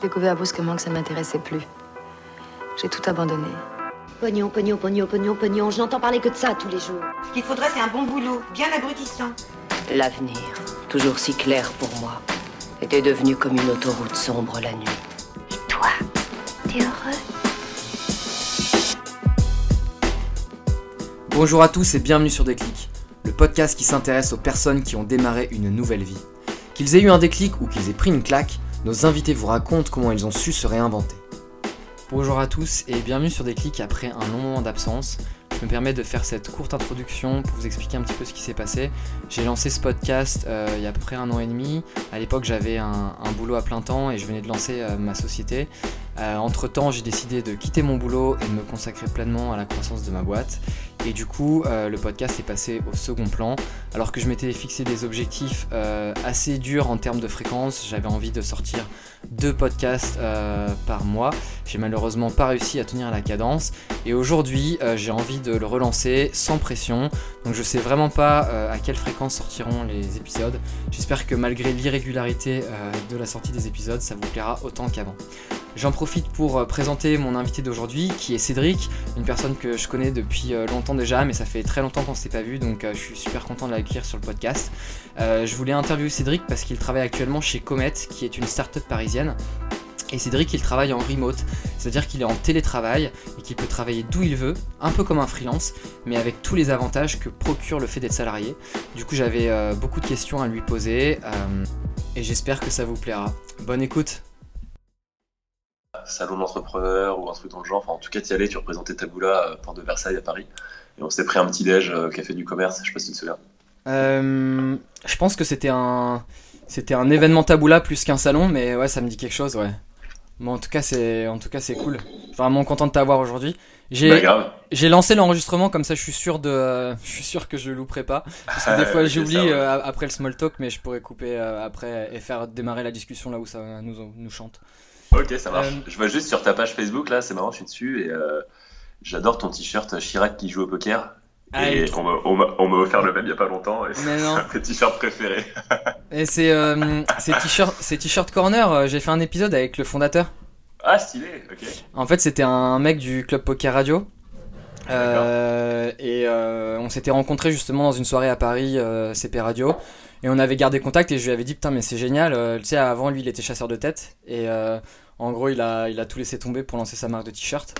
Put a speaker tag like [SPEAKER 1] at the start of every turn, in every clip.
[SPEAKER 1] J'ai découvert brusquement que ça ne m'intéressait plus. J'ai tout abandonné.
[SPEAKER 2] Pognon, pognon, pognon, pognon, pognon. Je n'entends parler que de ça tous les jours.
[SPEAKER 3] Ce qu'il faudrait, c'est un bon boulot, bien abrutissant.
[SPEAKER 4] L'avenir, toujours si clair pour moi, était devenu comme une autoroute sombre la nuit.
[SPEAKER 2] Et toi, t'es heureux
[SPEAKER 5] Bonjour à tous et bienvenue sur Déclic, le podcast qui s'intéresse aux personnes qui ont démarré une nouvelle vie. Qu'ils aient eu un déclic ou qu'ils aient pris une claque, nos invités vous racontent comment ils ont su se réinventer. Bonjour à tous et bienvenue sur Déclic après un long moment d'absence. Je me permets de faire cette courte introduction pour vous expliquer un petit peu ce qui s'est passé. J'ai lancé ce podcast euh, il y a à peu près un an et demi. À l'époque, j'avais un, un boulot à plein temps et je venais de lancer euh, ma société. Euh, entre temps, j'ai décidé de quitter mon boulot et de me consacrer pleinement à la croissance de ma boîte. Et du coup, euh, le podcast est passé au second plan. Alors que je m'étais fixé des objectifs euh, assez durs en termes de fréquence, j'avais envie de sortir deux podcasts euh, par mois. J'ai malheureusement pas réussi à tenir la cadence. Et aujourd'hui, j'ai envie de le relancer sans pression. Donc je sais vraiment pas à quelle fréquence sortiront les épisodes. J'espère que malgré l'irrégularité de la sortie des épisodes, ça vous plaira autant qu'avant. J'en profite pour présenter mon invité d'aujourd'hui, qui est Cédric, une personne que je connais depuis euh, déjà, mais ça fait très longtemps qu'on ne s'est pas vu, donc euh, je suis super content de l'accueillir sur le podcast. Euh, je voulais interviewer Cédric parce qu'il travaille actuellement chez Comet, qui est une start-up parisienne. Et Cédric, il travaille en remote, c'est-à-dire qu'il est en télétravail et qu'il peut travailler d'où il veut, un peu comme un freelance, mais avec tous les avantages que procure le fait d'être salarié. Du coup, j'avais euh, beaucoup de questions à lui poser et j'espère que ça vous plaira. Bonne écoute!
[SPEAKER 6] Salon d'entrepreneur ou un truc dans le genre. Enfin, en tout cas, tu y allais, tu représentais Taboula, euh, porte de Versailles à Paris. Et on s'était pris un petit déj euh, café du commerce, je sais pas si tu te souviens.
[SPEAKER 5] Euh, je pense que c'était un, c'était un événement taboula plus qu'un salon, mais ouais, ça me dit quelque chose, ouais. Bon, en tout cas, c'est, en tout cas, c'est cool. Vraiment content de t'avoir aujourd'hui.
[SPEAKER 6] Bah,
[SPEAKER 5] J'ai,
[SPEAKER 6] grave.
[SPEAKER 5] j'ai lancé l'enregistrement comme ça, je suis sûr de, je suis sûr que je louperai pas. Parce que des fois, j'oublie
[SPEAKER 6] ouais.
[SPEAKER 5] euh, après le small talk, mais je pourrais couper euh, après et faire démarrer la discussion là où ça nous, nous chante.
[SPEAKER 6] Ok, ça marche.
[SPEAKER 5] Euh,
[SPEAKER 6] Je vois juste sur ta page Facebook, là, c'est marrant, je suis dessus et euh, j'adore ton t-shirt Chirac qui joue au poker.
[SPEAKER 5] Ah,
[SPEAKER 6] et on m'a- offert le même il y a pas longtemps et c'est un t-shirts préférés.
[SPEAKER 5] Et c'est, euh, t-shirt, c'est t-shirt corner. euh, J'ai fait un épisode avec le fondateur.
[SPEAKER 6] Ah, stylé, ok.
[SPEAKER 5] En fait, c'était un mec du club Poker Radio. Euh, et euh, on s'était rencontrés justement dans une soirée à Paris, euh, CP Radio. Et on avait gardé contact et je lui avais dit putain mais c'est génial. euh, tu sais avant lui il était chasseur de tête et euh, en gros il a il a tout laissé tomber pour lancer sa marque de t-shirt.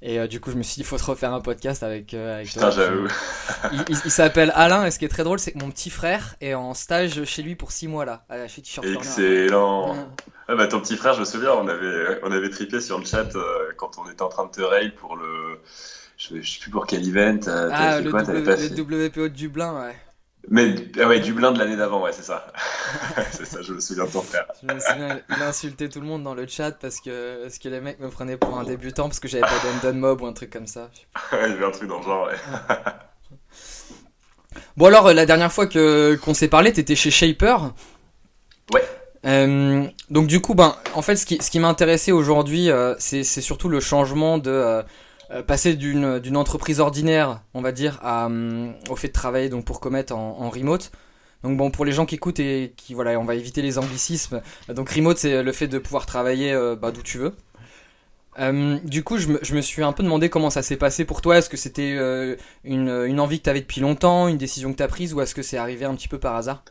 [SPEAKER 5] Et euh, du coup je me suis dit il faut te refaire un podcast avec euh, avec
[SPEAKER 6] Putain,
[SPEAKER 5] toi.
[SPEAKER 6] j'avoue.
[SPEAKER 5] Il, il- il s'appelle Alain et ce qui est très drôle c'est que mon petit frère est en stage chez lui pour 6 mois là à chez T-shirt.
[SPEAKER 6] Excellent.
[SPEAKER 5] Ouais.
[SPEAKER 6] Ah bah ton petit frère, je me souviens, on avait, on avait trippé sur le chat euh, quand on était en train de te rail pour le. Je, je sais plus pour quel event.
[SPEAKER 5] Ah le,
[SPEAKER 6] quoi,
[SPEAKER 5] w, le WPO de Dublin ouais.
[SPEAKER 6] Mais ah ouais, Dublin de l'année d'avant, ouais, c'est ça. c'est ça, je me souviens de ton frère.
[SPEAKER 5] Je me souviens, il tout le monde dans le chat parce que, parce que les mecs me prenaient pour un débutant parce que j'avais pas d'Endon Mob ou un truc comme ça.
[SPEAKER 6] Il y avait un truc dans le genre, ouais.
[SPEAKER 5] Bon alors, euh, la dernière fois que qu'on s'est parlé, t'étais chez Shaper.
[SPEAKER 6] Ouais.
[SPEAKER 5] Euh, donc du coup, ben, en fait, ce qui, ce qui m'a intéressé aujourd'hui, euh, c'est c'est surtout le changement de euh, euh, passer d'une entreprise ordinaire, on va dire, à, hum, au fait de travailler donc pour Comet en, en remote. Donc bon, pour les gens qui écoutent et qui voilà, on va éviter les anglicismes. Donc remote, c'est le fait de pouvoir travailler euh, bah, d'où tu veux. Euh, du coup, je me, je me suis un peu demandé comment ça s'est passé pour toi. Est-ce que c'était euh, une, une envie que tu depuis longtemps, une décision que tu as prise, ou est-ce que c'est arrivé un petit peu par hasard?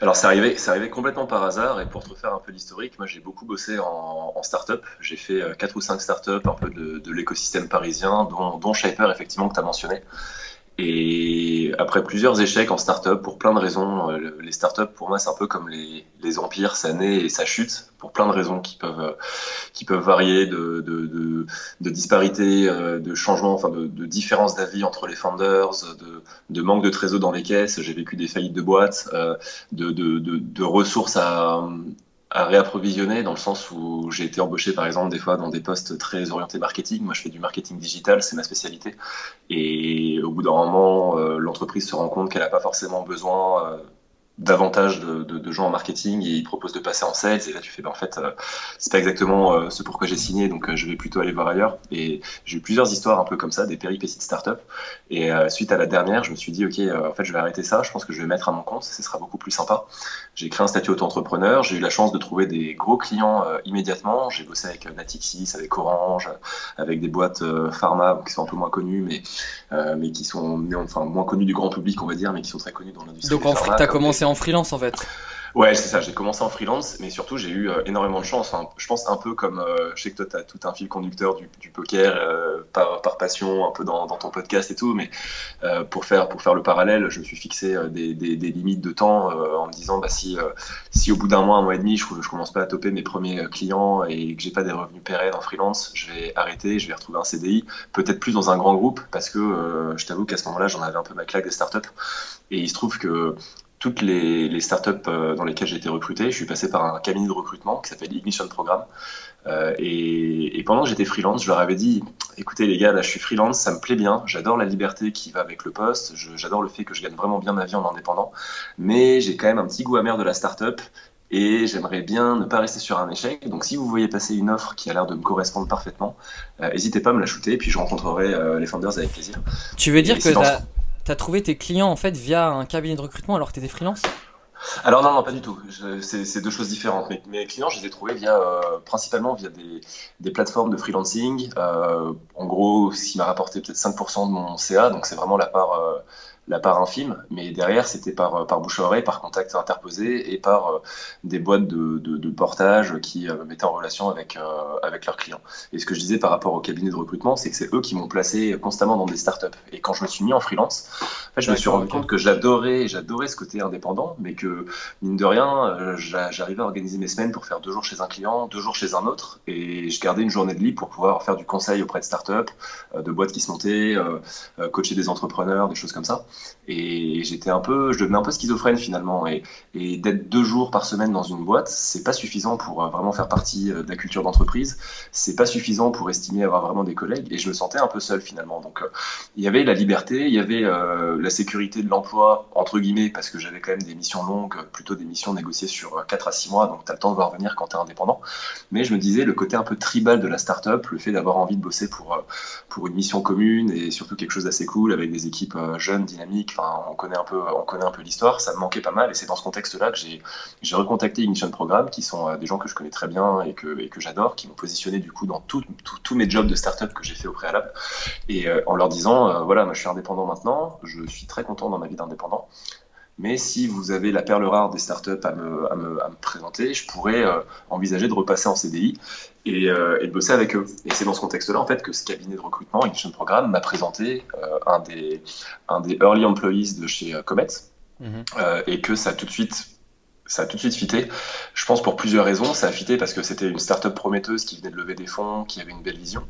[SPEAKER 6] Alors, c'est arrivé, c'est arrivé complètement par hasard. Et pour te refaire un peu l'historique, moi, j'ai beaucoup bossé en, start-up. J'ai fait euh, quatre ou cinq start-up un peu de, l'écosystème parisien, dont, dont Shaper, effectivement, que tu mentionné. Et après plusieurs échecs en start-up, pour plein de raisons, euh, le- les start-up, pour moi, c'est un peu comme les, empires, ça naît et ça chute, pour plein de raisons qui peuvent, euh, qui peuvent varier de, de, de, de disparités, euh, de changements, enfin de, de différences d'avis entre les founders, de, de manque de trésor dans les caisses. J'ai vécu des faillites de boîtes, de, de, de, de ressources à, à réapprovisionner, dans le sens où j'ai été embauché, par exemple, des fois dans des postes très orientés marketing. Moi, je fais du marketing digital, c'est ma spécialité. Et au bout d'un moment, euh, l'entreprise se rend compte qu'elle n'a pas forcément besoin euh, davantage de, de, gens en marketing et ils proposent de passer en sales. Et là tu fais ben, en fait euh, c'est pas exactement euh, ce pourquoi j'ai signé donc euh, je vais plutôt aller voir ailleurs. Et j'ai eu plusieurs histoires un peu comme ça des péripéties de start-up. Et suite à la dernière je me suis dit ok en fait je vais arrêter ça. Je pense que je vais mettre à mon compte. Ce sera beaucoup plus sympa. J'ai créé un statut auto-entrepreneur. J'ai eu la chance de trouver des gros clients immédiatement. J'ai bossé avec Natixis avec Orange avec des boîtes pharma qui sont un peu moins connues mais mais qui sont enfin moins connues du grand public on va dire mais qui sont très connues dans l'industrie
[SPEAKER 5] donc en fait tu as commencé en freelance en fait.
[SPEAKER 6] Ouais, c'est ça. J'ai commencé en freelance, mais surtout j'ai eu euh, énormément de chance. je pense un peu comme, euh, je sais que toi tu as tout un fil conducteur du, poker euh, par, passion, un peu dans, ton podcast et tout, mais pour faire pour faire le parallèle, je me suis fixé des, des, limites de temps en me disant bah si si au bout d'un mois, un mois et demi, je, je commence pas à toper mes premiers clients et que j'ai pas des revenus pérennes en freelance, je vais arrêter, je vais retrouver un CDI, peut-être plus dans un grand groupe parce que je t'avoue qu'à ce moment-là j'en avais un peu ma claque des startups et il se trouve que toutes les, startups euh, dans lesquelles j'ai été recruté, je suis passé par un cabinet de recrutement qui s'appelle Ignition Programme. Euh, et, pendant que j'étais freelance, je leur avais dit écoutez les gars, là je suis freelance, ça me plaît bien, j'adore la liberté qui va avec le poste, j'adore le fait que je gagne vraiment bien ma vie en indépendant, mais j'ai quand même un petit goût amer de la startup et j'aimerais bien ne pas rester sur un échec. Donc si vous voyez passer une offre qui a l'air de me correspondre parfaitement, euh, n'hésitez pas à me la shooter, puis je rencontrerai les founders avec plaisir.
[SPEAKER 5] Tu veux dire que tu as trouvé tes clients en fait via un cabinet de recrutement alors que tu étais freelance?
[SPEAKER 6] Alors non, non, pas du tout. C'est deux choses différentes. Mes, clients, je les ai trouvés via, euh, principalement via des, des, plateformes de freelancing. Euh, en gros, ce qui m'a rapporté peut-être 5% de mon CA, donc c'est vraiment la part, euh, la part infime, mais derrière, c'était par, par bouche à oreille, par contact interposé et par euh, des boîtes de, de, portage qui euh, me mettaient en relation avec, euh, avec leurs clients. Et ce que je disais par rapport au cabinet de recrutement, c'est que c'est eux qui m'ont placé constamment dans des startups. Et quand je me suis mis en freelance, en fait, je me suis rendu compte que j'adorais, j'adorais ce côté indépendant, mais que, mine de rien, j'arrivais à organiser mes semaines pour faire deux jours chez un client, deux jours chez un autre, et je gardais une journée de libre pour pouvoir faire du conseil auprès de startups, de boîtes qui se montaient, coacher des entrepreneurs, des choses comme ça. Et j'étais un peu, je devenais un peu schizophrène finalement. Et, d'être deux jours par semaine dans une boîte, c'est pas suffisant pour euh, vraiment faire partie euh, de la culture d'entreprise. C'est pas suffisant pour estimer avoir vraiment des collègues. Et je me sentais un peu seul finalement. Donc euh, il y avait la liberté, il y avait la sécurité de l'emploi entre guillemets parce que j'avais quand même des missions longues, plutôt des missions négociées sur 4 à 6 mois. Donc tu as le temps de voir venir quand tu es indépendant. Mais je me disais le côté un peu tribal de la startup, le fait d'avoir envie de bosser pour pour une mission commune et surtout quelque chose d'assez cool avec des équipes jeunes, dynamiques on connaît un peu, on connaît un peu l'histoire. Ça me manquait pas mal, et c'est dans ce contexte-là que j'ai, recontacté Ignition Programme, qui sont euh, des gens que je connais très bien et que, j'adore, qui m'ont positionné du coup dans tous mes jobs de start-up que j'ai fait au préalable, et euh, en leur disant, euh, voilà, moi je suis indépendant maintenant, je suis très content dans ma vie d'indépendant. Mais si vous avez la perle rare des startups à me, à me présenter, je pourrais envisager de repasser en CDI euh, et, de bosser avec eux. Et c'est dans ce contexte-là, en fait, que ce cabinet de recrutement, Ignition Programme, m'a présenté euh, un, des, un des early employees de chez euh, Comet, mhm. et que ça a tout de suite ça a tout de suite fité. Je pense pour plusieurs raisons. Ça a fité parce que c'était une startup prometteuse qui venait de lever des fonds, qui avait une belle vision.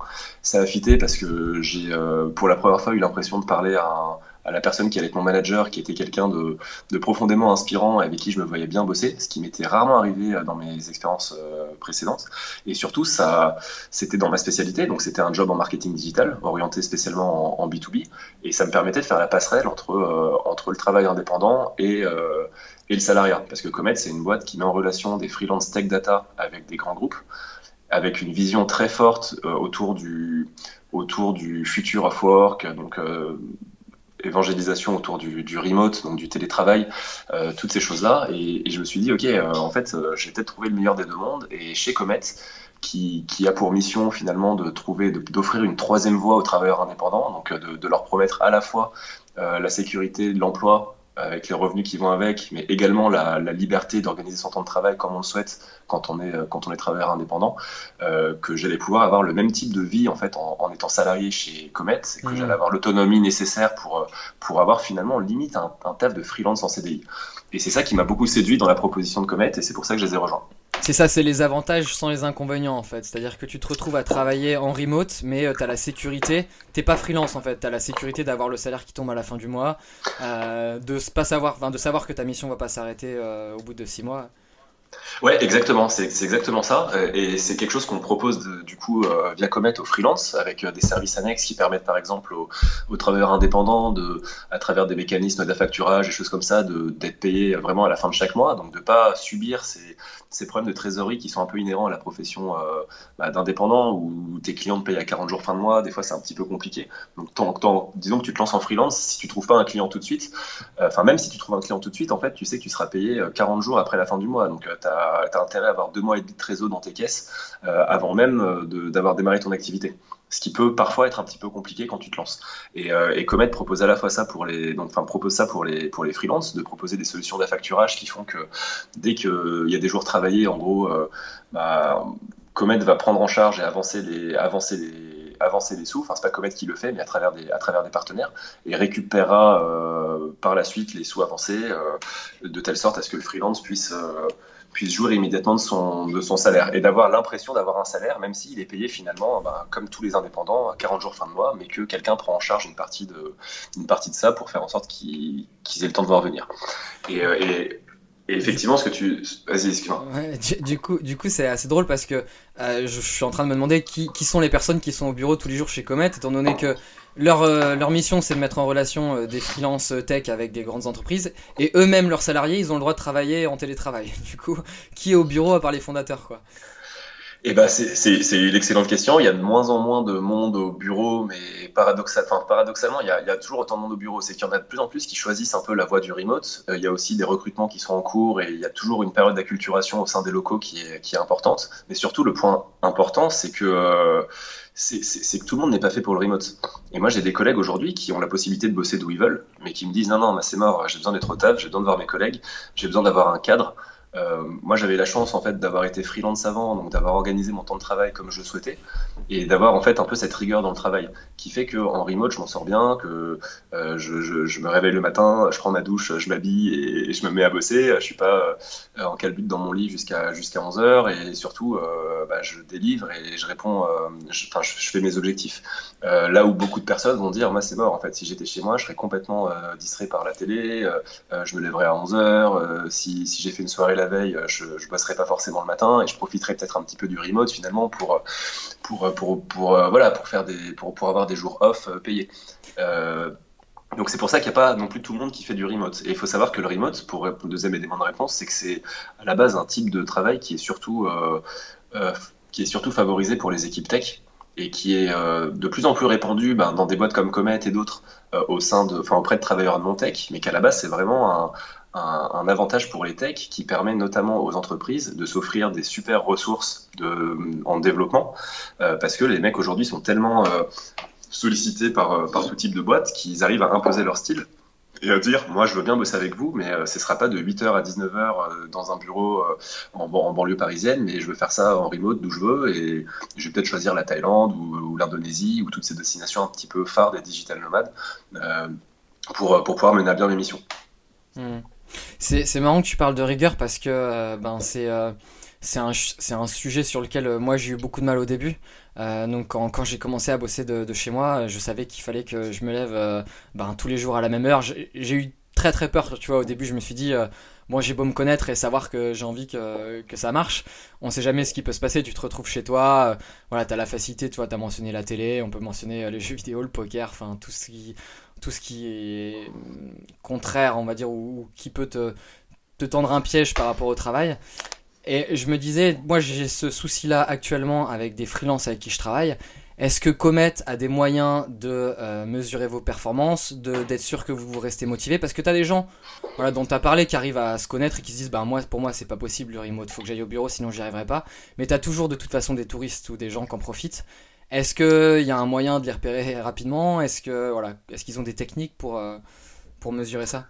[SPEAKER 6] Ça a fité parce que j'ai, pour la première fois, eu l'impression de parler à à la personne qui allait être mon manager, qui était quelqu'un de, profondément inspirant avec qui je me voyais bien bosser, ce qui m'était rarement arrivé euh, dans mes expériences euh, précédentes. Et surtout, ça, c'était dans ma spécialité, donc c'était un job en marketing digital, orienté spécialement en, B2B, et ça me permettait de faire la passerelle entre, euh, entre le travail indépendant et, et le salariat. Parce que Comet, c'est une boîte qui met en relation des freelance tech data avec des grands groupes avec une vision très forte autour du autour du future of work, donc évangélisation autour du, remote, donc du télétravail, euh, toutes ces choses-là. Et, je me suis dit, ok, euh, en fait, euh, j'ai peut-être trouvé le meilleur des deux mondes. Et chez Comet, qui, a pour mission finalement de trouver, d'offrir une troisième voie aux travailleurs indépendants, donc de, leur promettre à la fois la sécurité de l'emploi avec les revenus qui vont avec, mais également la, liberté d'organiser son temps de travail comme on le souhaite quand on est, quand on est travailleur indépendant, euh, que j'allais pouvoir avoir le même type de vie en fait en, étant salarié chez Comet, et que mmh. j'allais avoir l'autonomie nécessaire pour, pour avoir finalement limite un, un taf de freelance en CDI. Et c'est ça qui m'a beaucoup séduit dans la proposition de Comet, et c'est pour ça que je les ai rejoints.
[SPEAKER 5] C'est ça, c'est les avantages sans les inconvénients en fait. C'est-à-dire que tu te retrouves à travailler en remote, mais euh, tu as la sécurité. T'es pas freelance en fait. Tu as la sécurité d'avoir le salaire qui tombe à la fin du mois, euh, de pas savoir, de savoir que ta mission va pas s'arrêter euh, au bout de 6 mois.
[SPEAKER 6] Ouais, exactement. C'est exactement ça. Euh, et c'est quelque chose qu'on propose du coup euh, via Comet au freelance avec euh, des services annexes qui permettent par exemple aux, travailleurs indépendants de, à travers des mécanismes d'affacturage et choses comme ça, d'être payés vraiment à la fin de chaque mois. Donc de pas subir ces, problèmes de trésorerie qui sont un peu inhérents à la profession bah, d'indépendant où tes clients te payent à 40 jours fin de mois. Des fois, c'est un petit peu compliqué. Donc disons que tu te lances en freelance, si tu trouves pas un client tout de suite, enfin même si tu trouves un client tout de suite, en fait, tu sais que tu seras payé 40 jours après la fin du mois. Donc tu as tu as, intérêt à avoir deux mois et demi de trésor dans tes caisses euh, avant même euh, d'avoir démarré ton activité. Ce qui peut parfois être un petit peu compliqué quand tu te lances. Et, euh, Comet propose à la fois ça pour les, donc, enfin, propose ça pour les, pour les freelances, de proposer des solutions d'affacturage qui font que dès qu'il y a des jours travaillés, en gros, bah, Comet va prendre en charge et avancer les, avancer les, avancer les sous. Enfin, c'est pas Comet qui le fait, mais à travers des, à travers des partenaires et récupérera par la suite les sous avancés de telle sorte à ce que le freelance puisse puisse jouir immédiatement de son, de son salaire et d'avoir l'impression d'avoir un salaire, même s'il est payé finalement, bah, comme tous les indépendants, à 40 jours fin de mois, mais que quelqu'un prend en charge une partie de, une partie de ça pour faire en sorte qu'ils aient le temps de voir venir. Et, euh, et, effectivement, ce que tu. Vas-y, excuse-moi.
[SPEAKER 5] du, coup, du coup c'est assez drôle parce que euh, je, suis en train de me demander qui, qui sont les personnes qui sont au bureau tous les jours chez Comet, étant donné que leur, euh, leur mission, c'est de mettre en relation euh, des freelances euh, tech avec des grandes entreprises. Et eux-mêmes, leurs salariés, ils ont le droit de travailler en télétravail. Du coup, qui est au bureau à part les fondateurs quoi?
[SPEAKER 6] Eh ben, c'est une excellente question. Il y a de moins en moins de monde au bureau, mais paradoxal, enfin, paradoxalement, il y, a, il y, a, toujours autant de monde au bureau. C'est qu'il y en a de plus en plus qui choisissent un peu la voie du remote. il y a aussi des recrutements qui sont en cours et il y a toujours une période d'acculturation au sein des locaux qui est, qui est importante. Mais surtout, le point important, c'est que c'est que tout le monde n'est pas fait pour le remote. Et moi, j'ai des collègues aujourd'hui qui ont la possibilité de bosser d'où ils veulent, mais qui me disent non, non, c'est mort, j'ai besoin d'être au taf, j'ai besoin de voir mes collègues, j'ai besoin d'avoir un cadre. Euh, moi, j'avais la chance en fait d'avoir été freelance avant, donc d'avoir organisé mon temps de travail comme je souhaitais, et d'avoir en fait un peu cette rigueur dans le travail, qui fait que en remote, je m'en sors bien, que euh, je, me réveille le matin, je prends ma douche, je m'habille et, je me mets à bosser. Je suis pas euh, en calbute dans mon lit jusqu'à jusqu'à 11 heures, et surtout, bah, je délivre et je réponds, enfin, je, je, fais mes objectifs. là où beaucoup de personnes vont dire, moi, c'est mort. En fait, si j'étais chez moi, je serais complètement distrait par la télé, je me lèverais à 11 heures. si, si j'ai fait une soirée là veille, euh, je ne bosserai pas forcément le matin et je profiterai peut-être un petit peu du remote finalement pour, pour, pour, pour, euh, voilà, pour, faire des, pour, pour avoir des jours off euh, payés. donc c'est pour ça qu'il n'y a pas non plus tout le monde qui fait du remote. Et il faut savoir que le remote, pour le deuxième élément de réponse, c'est que c'est à la base un type de travail qui est surtout, qui est surtout favorisé pour les équipes tech et qui est de plus en plus répandu ben, dans des boîtes comme Comet et d'autres au sein de, enfin auprès de travailleurs non tech, mais qu'à la base c'est vraiment un, un, avantage pour les techs qui permet notamment aux entreprises de s'offrir des super ressources en développement euh, parce que les mecs aujourd'hui sont tellement euh, sollicités par, euh, par tout type de boîte qu'ils arrivent à imposer leur style et à dire moi je veux bien bosser avec vous mais ce sera pas de 8h à 19h dans un bureau en, banlieue parisienne mais je veux faire ça en remote d'où je veux et je vais peut-être choisir la Thaïlande ou, l'Indonésie ou toutes ces destinations un petit peu phares des digital nomades pour, pour pouvoir mener à bien mes missions.
[SPEAKER 5] Mmh. C'est marrant que tu parles de rigueur parce que euh, ben, c'est euh, un, un, sujet sur lequel euh, moi j'ai eu beaucoup de mal au début. donc quand, j'ai commencé à bosser de, de, chez moi, je savais qu'il fallait que je me lève ben, tous les jours à la même heure. J'ai eu très très peur, tu vois, au début je me suis dit, moi j'ai beau me connaître et savoir que j'ai envie que, que, ça marche, on sait jamais ce qui peut se passer, tu te retrouves chez toi, voilà, t'as la facilité, tu vois, t'as mentionné la télé, on peut mentionner les jeux vidéo, le poker, enfin tout ce qui tout ce qui est contraire, on va dire, ou, qui peut te, te, tendre un piège par rapport au travail. Et je me disais, moi j'ai ce souci-là actuellement avec des freelances avec qui je travaille. Est-ce que Comet a des moyens de euh, mesurer vos performances, d'être sûr que vous, vous restez motivé? Parce que tu as des gens voilà, dont tu as parlé qui arrivent à se connaître et qui se disent bah, moi, Pour moi, c'est pas possible le remote, faut que j'aille au bureau sinon j'y arriverai pas. Mais tu as toujours de toute façon des touristes ou des gens qui en profitent. Est-ce qu'il y a un moyen de les repérer rapidement? Est-ce que voilà, est-ce qu'ils ont des techniques pour, euh, pour mesurer ça?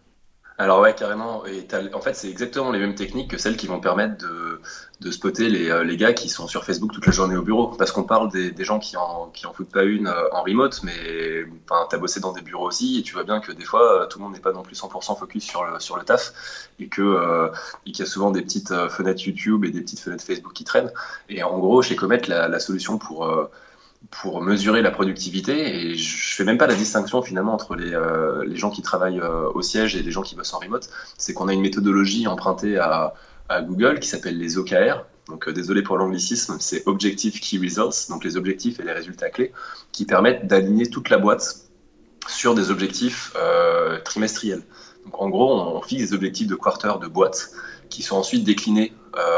[SPEAKER 6] Alors ouais, carrément. Et en fait, c'est exactement les mêmes techniques que celles qui vont permettre de, de spotter les, euh, les, gars qui sont sur Facebook toute la journée au bureau. Parce qu'on parle des, des, gens qui en, qui en foutent pas une euh, en remote, mais enfin, as bossé dans des bureaux aussi, et tu vois bien que des fois, tout le monde n'est pas non plus 100% focus sur le, sur le taf, et que et qu'il y a souvent des petites fenêtres YouTube et des petites fenêtres Facebook qui traînent. Et en gros, chez Comet, la solution pour pour mesurer la productivité et je fais même pas la distinction finalement entre les, euh, gens qui travaillent euh, au siège et les gens qui bossent en remote. C'est qu'on a une méthodologie empruntée à, Google qui s'appelle les OKR. Donc désolé pour l'anglicisme, c'est Objective Key Results, donc les objectifs et les résultats clés, qui permettent d'aligner toute la boîte sur des objectifs trimestriels. Donc en gros, on fixe des objectifs de quarter de boîte qui sont ensuite déclinés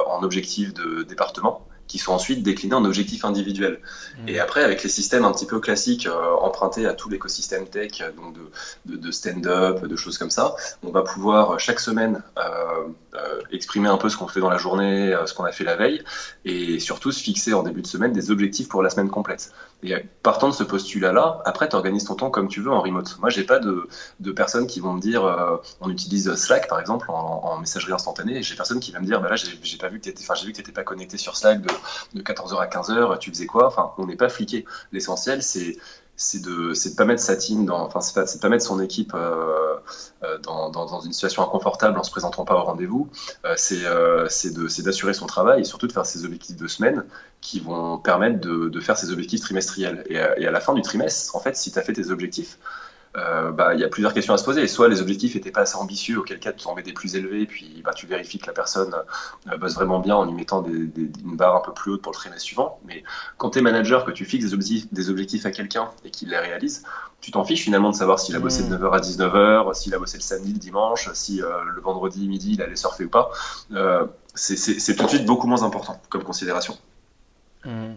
[SPEAKER 6] en objectifs de département qui sont ensuite déclinés en objectifs individuels. Mmh. Et après, avec les systèmes un petit peu classiques euh, empruntés à tout l'écosystème tech, donc de, de, stand-up, de choses comme ça, on va pouvoir euh, chaque semaine euh, euh, exprimer un peu ce qu'on fait dans la journée, ce qu'on a fait la veille, et surtout se fixer en début de semaine des objectifs pour la semaine complète. Et partant de ce postulat-là, après, tu organises ton temps comme tu veux en remote. Moi, j'ai pas de, de, personnes qui vont me dire, on utilise Slack par exemple en, messagerie instantanée, et j'ai personne qui va me dire, bah là, j'ai pas vu que tu enfin, j'ai vu que t'étais pas connecté sur Slack de de 14h à 15h, tu faisais quoi? Enfin, on n'est pas fliqué. L'essentiel, c'est c'est de c'est de pas mettre sa team dans enfin c'est pas, pas mettre son équipe euh, euh, dans, dans, une situation inconfortable en se présentant pas au rendez-vous. Euh, c'est de d'assurer son travail et surtout de faire ses objectifs de semaine qui vont permettre de, de faire ses objectifs trimestriels. Et, et, à la fin du trimestre en fait si tu as fait tes objectifs euh, bah, il y a plusieurs questions à se poser. Soit les objectifs n'étaient pas assez ambitieux, auquel cas tu en mets des plus élevés, puis bah, tu vérifies que la personne euh, bosse vraiment bien en lui mettant une barre un peu plus haute pour le trimestre suivant. Mais quand tu es manager, que tu fixes des objectifs, des objectifs à quelqu'un et qu'il les réalise, tu t'en fiches finalement de savoir s'il a bossé de 9h à 19h, s'il a bossé le samedi, le dimanche, si euh, le vendredi midi il allait surfer ou pas. c'est tout de suite beaucoup moins important comme considération.
[SPEAKER 5] Mmh.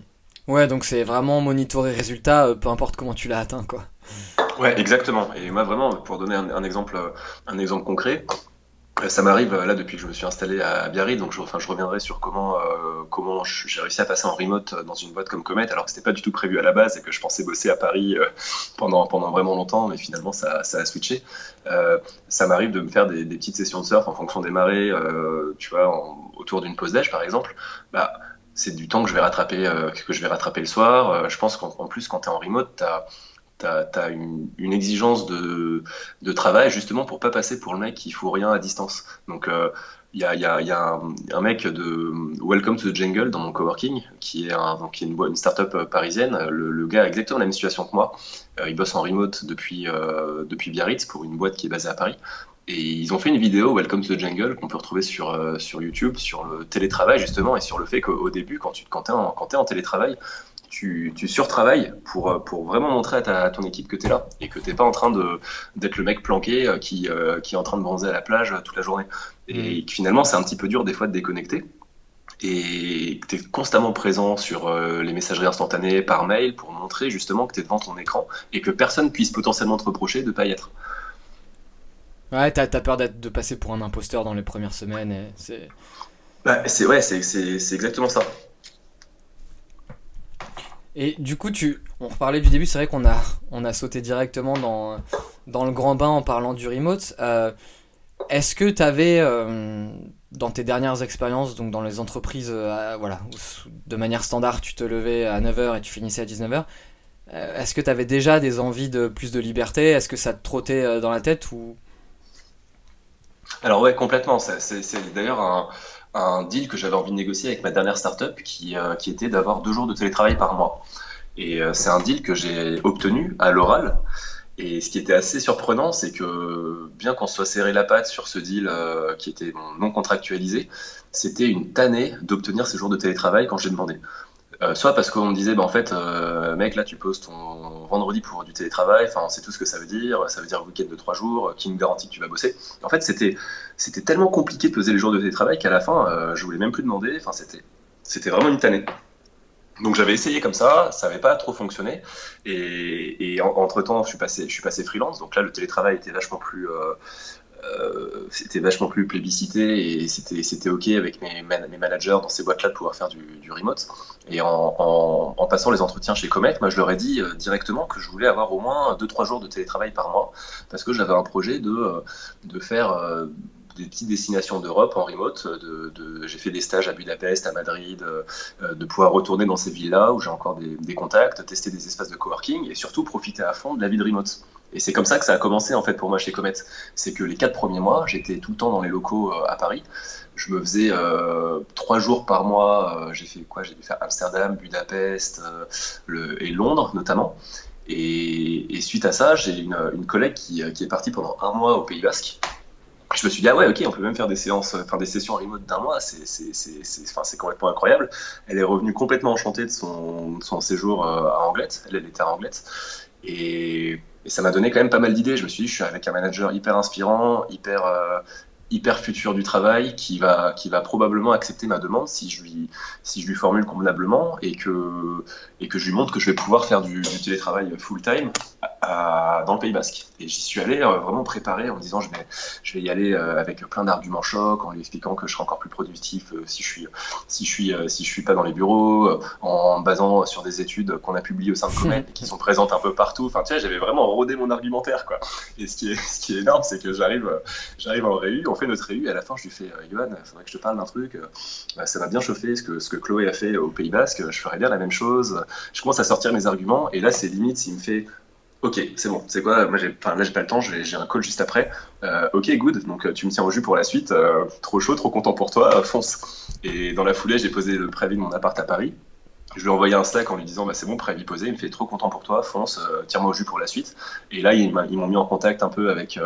[SPEAKER 5] Ouais, donc c'est vraiment monitorer résultat, peu importe comment tu l'as atteint, quoi.
[SPEAKER 6] Ouais, exactement. Et moi, vraiment, pour donner un, exemple, un exemple concret, ça m'arrive là depuis que je me suis installé à Biarritz, donc je, enfin, je reviendrai sur comment, euh, comment j'ai réussi à passer en remote dans une boîte comme Comet, alors que c'était pas du tout prévu à la base et que je pensais bosser à Paris euh, pendant, pendant vraiment longtemps, mais finalement ça, ça a switché. Euh, ça m'arrive de me faire des, petites sessions de surf en fonction des marées, tu vois, autour d'une pause d'âge par exemple. Bah, c'est du temps que je vais rattraper, que je vais rattraper le soir. je pense qu'en plus, quand tu es en remote, tu as tu as, une, exigence de, travail justement pour pas passer pour le mec qui fout rien à distance. Donc il euh, y a, un, mec de Welcome to the Jungle dans mon coworking qui est, donc, qui est une, une startup euh, parisienne. Le, gars a exactement la même situation que moi. Euh, il bosse en remote depuis, depuis Biarritz pour une boîte qui est basée à Paris. Et ils ont fait une vidéo, Welcome to the Jungle, qu'on peut retrouver sur, sur YouTube, sur le télétravail justement, et sur le fait qu'au début, quand tu quand es, quand es en télétravail, tu, tu surtravailles pour, pour vraiment montrer à, ta, ton équipe que tu es là et que tu n'es pas en train d'être le mec planqué euh, qui, euh, qui est en train de bronzer à la plage toute la journée. Et mm. finalement, c'est un petit peu dur des fois de déconnecter et que tu es constamment présent sur euh, les messageries instantanées par mail pour montrer justement que tu es devant ton écran et que personne puisse potentiellement te reprocher de ne pas y être.
[SPEAKER 5] Ouais, t'as as peur de passer pour un imposteur dans les premières semaines. C'est
[SPEAKER 6] bah, ouais, c'est exactement ça.
[SPEAKER 5] Et du coup, tu, on reparlait du début, c'est vrai qu'on a, on a sauté directement dans, dans le grand bain en parlant du remote. Euh, est-ce que tu avais, euh, dans tes dernières expériences, donc dans les entreprises, euh, voilà, de manière standard, tu te levais à 9h et tu finissais à 19h, est-ce que tu avais déjà des envies de plus de liberté? Est-ce que ça te trottait dans la tête ou?
[SPEAKER 6] Alors ouais, complètement. C'est d'ailleurs un un deal que j'avais envie de négocier avec ma dernière startup qui, euh, était d'avoir deux jours de télétravail par mois. Et euh, c'est un deal que j'ai obtenu à l'oral. Et ce qui était assez surprenant, c'est que bien qu'on soit serré la patte sur ce deal euh, qui était non contractualisé, c'était une tannée d'obtenir ces jours de télétravail quand j'ai demandé. Euh, soit parce qu'on me disait, bah, en fait, euh, mec, là, tu poses ton vendredi pour du télétravail, enfin, on sait tout ce que ça veut dire, ça veut dire week-end de trois jours, qui nous garantit que tu vas bosser. En fait, c'était, tellement compliqué de peser les jours de télétravail qu'à la fin, euh, je voulais même plus demander, enfin, c'était, vraiment une tannée. Donc j'avais essayé comme ça, ça n'avait pas trop fonctionné. Et, entre temps, je suis passé, je suis freelance. Donc là, le télétravail était vachement plus, euh, c'était vachement plus plébiscité et c'était, OK avec mes, mes, managers dans ces boîtes-là de pouvoir faire du, du remote. Et en, en, passant les entretiens chez Comet, moi je leur ai dit euh, directement que je voulais avoir au moins 2-3 jours de télétravail par mois parce que j'avais un projet de, euh, de faire des petites destinations d'Europe en remote. De, j'ai fait des stages à Budapest, à Madrid, de pouvoir retourner dans ces villes-là où j'ai encore des, des, contacts, tester des espaces de coworking et surtout profiter à fond de la vie de remote. Et c'est comme ça que ça a commencé en fait pour moi chez Comet. C'est que les quatre premiers mois, j'étais tout le temps dans les locaux euh, à Paris. Je me faisais euh, trois jours par mois. Euh, j'ai fait quoi? J'ai dû faire Amsterdam, Budapest et Londres notamment. Et, suite à ça, j'ai une, collègue qui, est partie pendant un mois au Pays Basque. je me suis dit, ah ouais, ok, on peut même faire des séances, enfin des sessions remote d'un mois, c'est complètement incroyable. Elle est revenue complètement enchantée de son, son séjour à Anglette, elle, elle était à Anglette, et, et ça m'a donné quand même pas mal d'idées. Je me suis dit, je suis avec un manager hyper inspirant, hyper, euh, hyper futur du travail, qui va, qui va probablement accepter ma demande si je lui, si je lui formule convenablement et que, et que je lui montre que je vais pouvoir faire du, du télétravail full-time dans le Pays Basque. Et j'y suis allé euh, vraiment préparé en me disant je vais, je vais y aller euh, avec plein d'arguments chocs, en lui expliquant que je serai encore plus productif euh, si je suis, si je suis, si je suis pas dans les bureaux, en me basant sur des études qu'on a publiées au sein de Comet et qui sont présentes un peu partout. Enfin, tu j'avais vraiment rodé mon argumentaire, quoi. Et ce qui est, ce qui est énorme, c'est que j'arrive, j'arrive en réu, notre et à la fin, je lui fais, Johan, il faudrait que je te parle d'un truc. Bah, ça m'a bien chauffé ce que, Chloé a fait au Pays Basque. Je ferais bien la même chose. Je commence à sortir mes arguments, et là, c'est limite s'il me fait Ok, c'est bon. C'est quoi Moi, j'ai, là, j'ai pas le temps. J'ai, un call juste après. Euh, ok, good. Donc, euh, tu me tiens au jus pour la suite. Euh, trop chaud, trop content pour toi. fonce. Et dans la foulée, j'ai posé le préavis de mon appart à Paris. Je lui ai envoyé un Slack en lui disant bah, c'est bon, préavis posé. Il me fait trop content pour toi. Fonce. Tiens-moi au jus pour la suite. Et là, ils, m'ont mis en contact un peu avec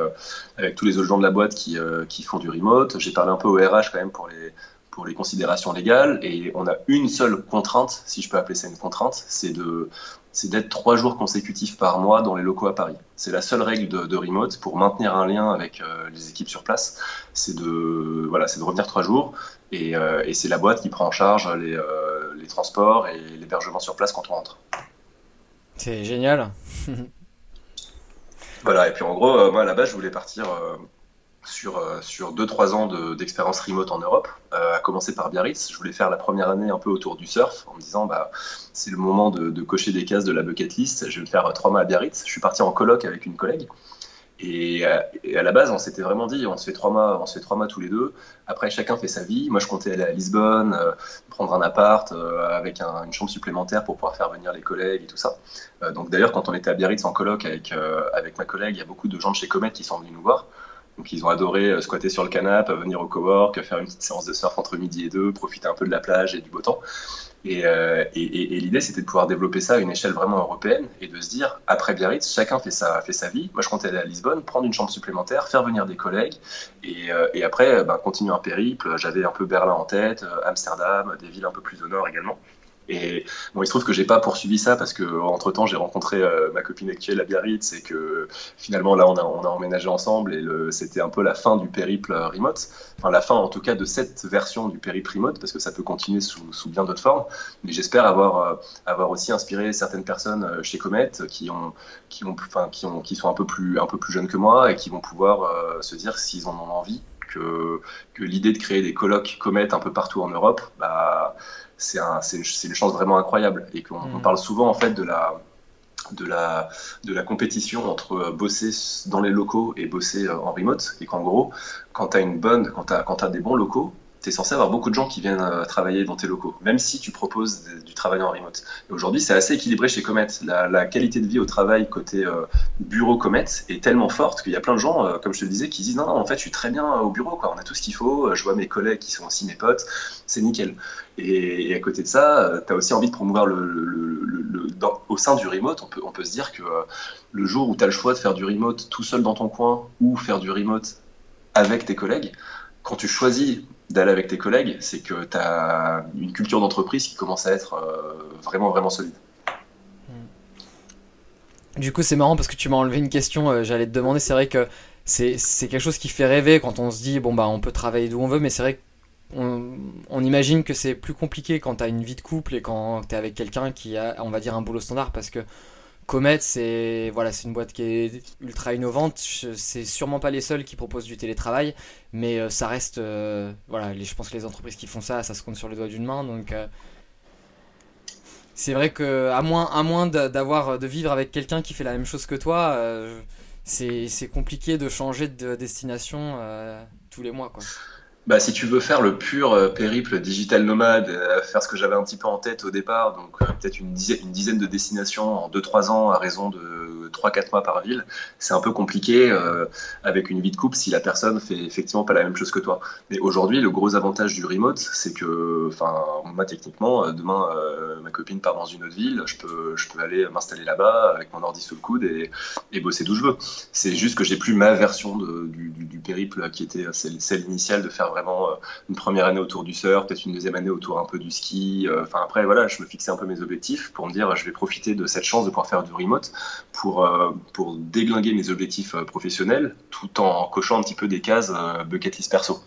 [SPEAKER 6] avec tous les autres gens de la boîte qui qui font du remote. J'ai parlé un peu au RH quand même pour les pour les considérations légales. Et on a une seule contrainte, si je peux appeler ça une contrainte, c'est de c'est d'être trois jours consécutifs par mois dans les locaux à Paris. C'est la seule règle de, remote pour maintenir un lien avec euh, les équipes sur place. C'est de voilà, c'est de revenir trois jours et, euh, et c'est la boîte qui prend en charge les, euh, les transports et l'hébergement sur place quand on rentre.
[SPEAKER 5] C'est génial.
[SPEAKER 6] voilà, et puis en gros, moi à la base, je voulais partir sur, euh, sur 2-3 ans d'expérience remote en Europe, euh, à commencer par Biarritz. Je voulais faire la première année un peu autour du surf, en me disant bah, c'est le moment de, cocher des cases de la bucket list. Je vais faire 3 mois à Biarritz. Je suis parti en colloque avec une collègue. Et, à la base, on s'était vraiment dit, on se fait trois mois, on fait trois mois tous les deux. Après, chacun fait sa vie. Moi, je comptais aller à Lisbonne, euh, prendre un appart avec une chambre supplémentaire pour pouvoir faire venir les collègues et tout ça. donc, d'ailleurs, quand on était à Biarritz en colloque avec avec ma collègue, il y a beaucoup de gens de chez Comet qui sont venus nous voir. Donc ils ont adoré euh, squatter sur le canapé, venir au cowork, faire une petite séance de surf entre midi et deux, profiter un peu de la plage et du beau temps. Euh, et, l'idée, c'était de pouvoir développer ça à une échelle vraiment européenne et de se dire, après Biarritz, chacun fait sa, fait sa vie. Moi, je comptais aller à Lisbonne, prendre une chambre supplémentaire, faire venir des collègues et, euh, après, ben, continuer un périple. J'avais un peu Berlin en tête, Amsterdam, des villes un peu plus au nord également. Et bon, il se trouve que j'ai pas poursuivi ça parce que entre temps j'ai rencontré euh, ma copine actuelle à Biarritz et que finalement là on a, on a emménagé ensemble et c'était un peu la fin du périple euh, remote, enfin la fin en tout cas de cette version du périple remote parce que ça peut continuer sous, bien d'autres formes. Mais j'espère avoir, euh, avoir aussi inspiré certaines personnes chez Comet qui ont, qui ont, enfin, qui ont, qui sont un peu plus, un peu plus jeunes que moi et qui vont pouvoir se dire s'ils en ont envie que, que l'idée de créer des colloques Comet un peu partout en Europe, bah c'est un, une chance vraiment incroyable. Et qu'on mm. parle souvent en fait de la, de la, de la compétition entre bosser dans les locaux et bosser en remote. Et qu'en gros, quand tu as une bonne, quand tu as, as, des bons locaux, tu censé avoir beaucoup de gens qui viennent euh, travailler dans tes locaux, même si tu proposes du travail en remote. Et aujourd'hui, c'est assez équilibré chez Comet. La, qualité de vie au travail côté euh, bureau Comet est tellement forte qu'il y a plein de gens, euh, comme je te le disais, qui disent non, non, en fait, je suis très bien au bureau, on a tout ce qu'il faut, je vois mes collègues qui sont aussi mes potes, c'est nickel. Et, à côté de ça, tu as aussi envie de promouvoir le, le, au sein du remote, on peut, on peut se dire que le jour où tu as le choix de faire du remote tout seul dans ton coin ou faire du remote avec tes collègues, quand tu choisis d'aller avec tes collègues, c'est que tu as une culture d'entreprise qui commence à être euh, vraiment, vraiment solide.
[SPEAKER 5] Hmm. Du coup, c'est marrant parce que tu m'as enlevé une question, euh, j'allais te demander, c'est vrai que c'est quelque chose qui fait rêver quand on se dit, bon, bah, on peut travailler d'où on veut, mais c'est vrai qu'on on imagine que c'est plus compliqué quand tu as une vie de couple et quand tu es avec quelqu'un qui a, on va dire, un boulot standard parce que Comet, c'est voilà, c'est une boîte qui est ultra innovante. C'est sûrement pas les seuls qui proposent du télétravail, mais euh, ça reste euh, voilà. Les, je pense que les entreprises qui font ça, ça se compte sur le doigt d'une main. Euh, c'est vrai que à moins d'avoir de vivre avec quelqu'un qui fait la même chose que toi, c'est compliqué de changer de destination tous les mois.
[SPEAKER 6] Bah, si tu veux faire le pur euh, périple digital nomade, euh, faire ce que j'avais un petit peu en tête au départ, donc euh, peut-être une dizaine, une dizaine de destinations en 2-3 ans à raison de 3-4 mois par ville, c'est un peu compliqué euh, avec une vie de couple si la personne fait effectivement pas la même chose que toi. Mais aujourd'hui, le gros avantage du remote, c'est que, enfin, moi techniquement, demain, ma copine part dans une autre ville, je peux, je peux aller m'installer là-bas avec mon ordi sous le coude et, et bosser d'où je veux. C'est juste que j'ai plus ma version de, du, du, périple qui était celle, celle, initiale de faire vraiment une première année autour du surf, peut-être une deuxième année autour un peu du ski. Enfin, après, voilà, je me fixais un peu mes objectifs pour me dire, je vais profiter de cette chance de pouvoir faire du remote pour, euh, pour déglinguer mes objectifs euh, professionnels tout en cochant un petit peu des cases euh, bucket list perso.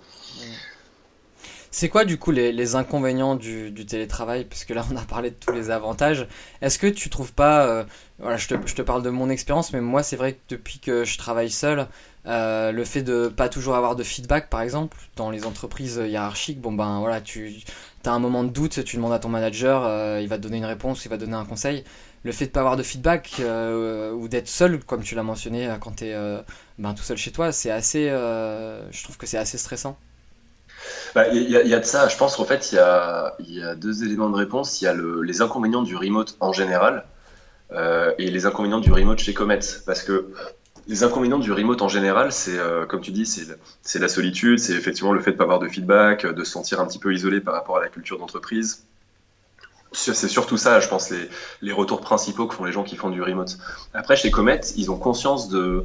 [SPEAKER 5] C'est quoi du coup les, inconvénients du, télétravail? Puisque là on a parlé de tous les avantages. Est-ce que tu trouves pas, voilà, je te, parle de mon expérience, mais moi c'est vrai que depuis que je travaille seul, le fait de pas toujours avoir de feedback par exemple dans les entreprises hiérarchiques, bon ben voilà, tu as un moment de doute, tu demandes à ton manager, il va te donner une réponse, il va te donner un conseil le fait de pas avoir de feedback euh, ou d'être seul, comme tu l'as mentionné quand tu es ben, tout seul chez toi, c'est assez, je trouve que c'est assez stressant.
[SPEAKER 6] Bah, il y, a de ça. Je pense qu'en fait, il y a, deux éléments de réponse. Il y a le, les inconvénients du remote en général euh, et les inconvénients du remote chez Comet. Parce que les inconvénients du remote en général, c'est euh, comme tu dis, c'est la solitude, c'est effectivement le fait de pas avoir de feedback, de se sentir un petit peu isolé par rapport à la culture d'entreprise. C'est surtout ça, je pense, les, retours principaux que font les gens qui font du remote. Après, chez Comet, ils ont conscience de,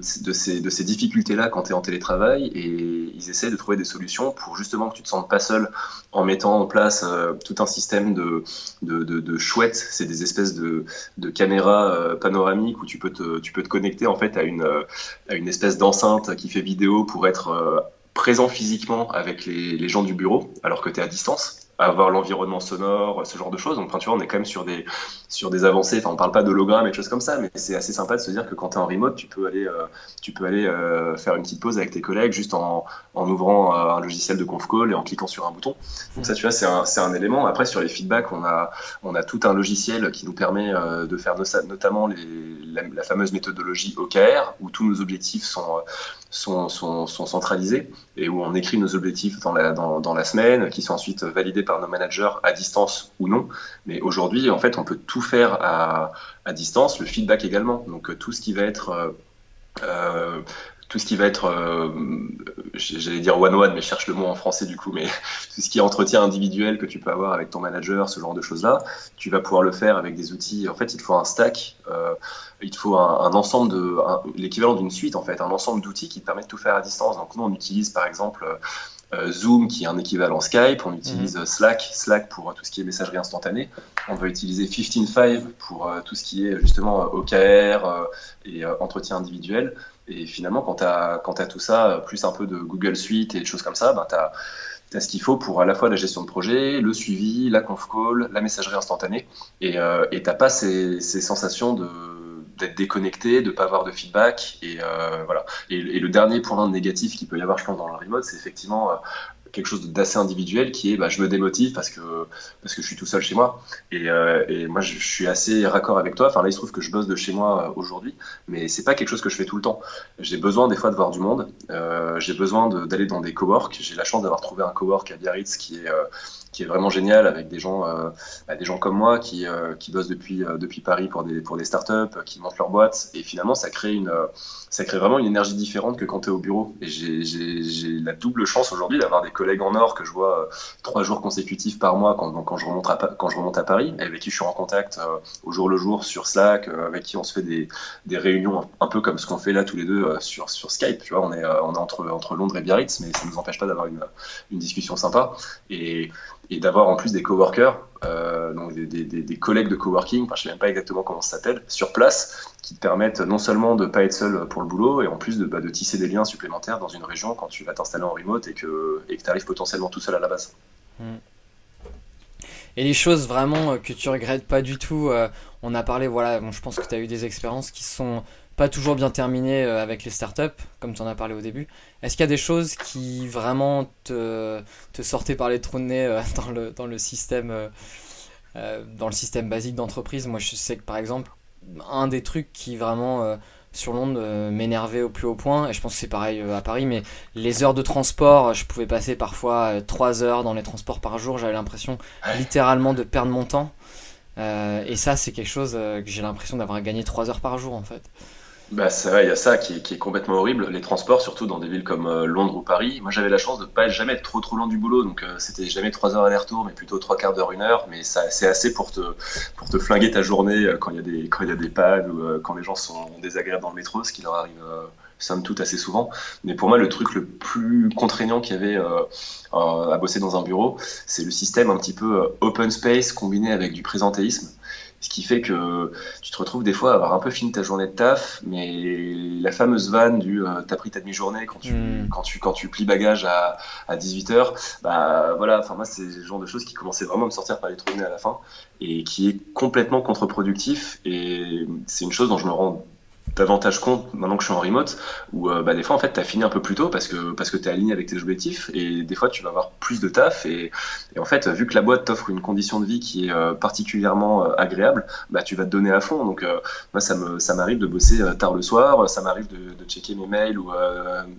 [SPEAKER 6] ces, difficultés-là quand tu es en télétravail et ils essaient de trouver des solutions pour justement que tu te sentes pas seul en mettant en place euh, tout un système de, chouettes. C'est des espèces de, caméras euh, panoramiques où tu peux, te, connecter en fait à une, à une espèce d'enceinte qui fait vidéo pour être euh, présent physiquement avec les, les gens du bureau alors que tu es à distance avoir l'environnement sonore, ce genre de choses. Donc, tu vois, on est quand même sur des, sur des avancées. Enfin, on parle pas d'hologramme et de choses comme ça, mais c'est assez sympa de se dire que quand tu es en remote, tu peux aller, euh, tu peux aller euh, faire une petite pause avec tes collègues juste en, en ouvrant euh, un logiciel de conf call et en cliquant sur un bouton. Donc, ça, tu vois, c'est un, un, élément. Après, sur les feedbacks, on a, on a tout un logiciel qui nous permet de faire notamment la, fameuse méthodologie OKR, où tous nos objectifs sont, sont, sont, centralisés et où on écrit nos objectifs dans la, dans, dans la semaine, qui sont ensuite validés nos managers à distance ou non. Mais aujourd'hui, en fait, on peut tout faire à, distance, le feedback également. Donc tout ce qui va être euh, euh, tout ce qui va être, euh, j'allais dire one-one, mais cherche le mot en français du coup, mais tout ce qui est entretien individuel que tu peux avoir avec ton manager, ce genre de choses-là, tu vas pouvoir le faire avec des outils. En fait, il te faut un stack, euh, il te faut un, ensemble de, l'équivalent d'une suite en fait, un ensemble d'outils qui te permettent de tout faire à distance. Donc nous, on utilise par exemple euh, Zoom qui est un équivalent Skype, on utilise mmh. Slack, Slack pour tout ce qui est messagerie instantanée, on va utiliser 15Five pour euh, tout ce qui est justement OKR euh, et entretien individuel. Et finalement, quand tu as, as, tout ça, plus un peu de Google Suite et des choses comme ça, ben, tu as, as, ce qu'il faut pour à la fois la gestion de projet, le suivi, la conf call, la messagerie instantanée. Et euh, tu n'as pas ces, ces sensations de d'être déconnecté, de pas avoir de feedback et euh, voilà. Et, le dernier point négatif qu'il peut y avoir, je pense, dans le remote, c'est effectivement euh, quelque chose d'assez individuel qui est bah, je me démotive parce que parce que je suis tout seul chez moi. Et, euh, moi je, suis assez raccord avec toi. Enfin là il se trouve que je bosse de chez moi aujourd'hui mais c'est pas quelque chose que je fais tout le temps. J'ai besoin des fois de voir du monde. J'ai besoin d'aller dans des coworks. J'ai la chance d'avoir trouvé un cowork à Biarritz qui est qui est vraiment génial avec des gens euh, bah, des gens comme moi qui qui bossent depuis depuis Paris pour des pour des startups qui montent leur boîte et finalement ça crée une ça crée vraiment une énergie différente que quand tu es au bureau et j'ai la double chance aujourd'hui d'avoir des collègues en or que je vois euh, trois jours consécutifs par mois quand, quand, je, remonte à, quand je remonte à Paris, avec qui je suis en contact euh, au jour le jour sur Slack, euh, avec qui on se fait des, des réunions un peu comme ce qu'on fait là tous les deux sur, sur Skype. Tu vois, on est, on est entre, entre Londres et Biarritz, mais ça ne nous empêche pas d'avoir une, une discussion sympa. Et, et d'avoir en plus des coworkers, euh, donc des, des, collègues de coworking, je ne sais même pas exactement comment ça s'appelle, sur place, qui te permettent non seulement de ne pas être seul pour le boulot, et en plus de, bah, de tisser des liens supplémentaires dans une région quand tu vas t'installer en remote et que tu arrives potentiellement tout seul à la base.
[SPEAKER 5] Mmh. Et les choses vraiment que tu regrettes pas du tout, euh, on a parlé, voilà, bon, je pense que tu as eu des expériences qui sont pas toujours bien terminées euh, avec les startups, comme tu en as parlé au début. Est-ce qu'il y a des choses qui vraiment te, te sortaient par les trous de nez euh, dans, le, dans le système euh, dans le système basique d'entreprise? Moi, je sais que par exemple, un des trucs qui vraiment sur Londres m'énervait au plus haut point, et je pense que c'est pareil à Paris, mais les heures de transport, je pouvais passer parfois 3 heures dans les transports par jour, j'avais l'impression littéralement de perdre mon temps. et ça, c'est quelque chose que j'ai l'impression d'avoir gagné 3 heures par jour en fait.
[SPEAKER 6] Bah, c'est vrai, il y a ça qui est, qui est, complètement horrible. Les transports, surtout dans des villes comme euh, Londres ou Paris. Moi, j'avais la chance de pas jamais être trop trop loin du boulot, donc euh, c'était jamais trois heures aller-retour, mais plutôt trois quarts d'heure, une heure. Mais c'est assez pour te pour te flinguer ta journée euh, quand il y a des quand y a des pannes ou quand les gens sont désagréables dans le métro, ce qui leur arrive somme toute assez souvent. Mais pour moi, le truc le plus contraignant qu'il y avait à bosser dans un bureau, c'est le système un petit peu open space combiné avec du présentéisme. Ce qui fait que tu te retrouves des fois à avoir un peu fini ta journée de taf, mais la fameuse vanne du euh, t'as pris ta demi-journée quand tu, hmm. quand, tu, quand tu plies bagage à, à 18h, bah voilà, enfin moi c'est le genre de choses qui commençaient vraiment à me sortir par les trous à la fin et qui est complètement contre-productif et c'est une chose dont je me rends davantage compte maintenant que je suis en remote où euh, bah, des fois en fait tu as fini un peu plus tôt parce que parce que tu es aligné avec tes objectifs et des fois tu vas avoir plus de taf et, en fait vu que la boîte t'offre une condition de vie qui est euh, particulièrement euh, agréable bah tu vas te donner à fond donc moi ça me ça m'arrive de bosser tard le soir ça m'arrive de, checker mes mails ou,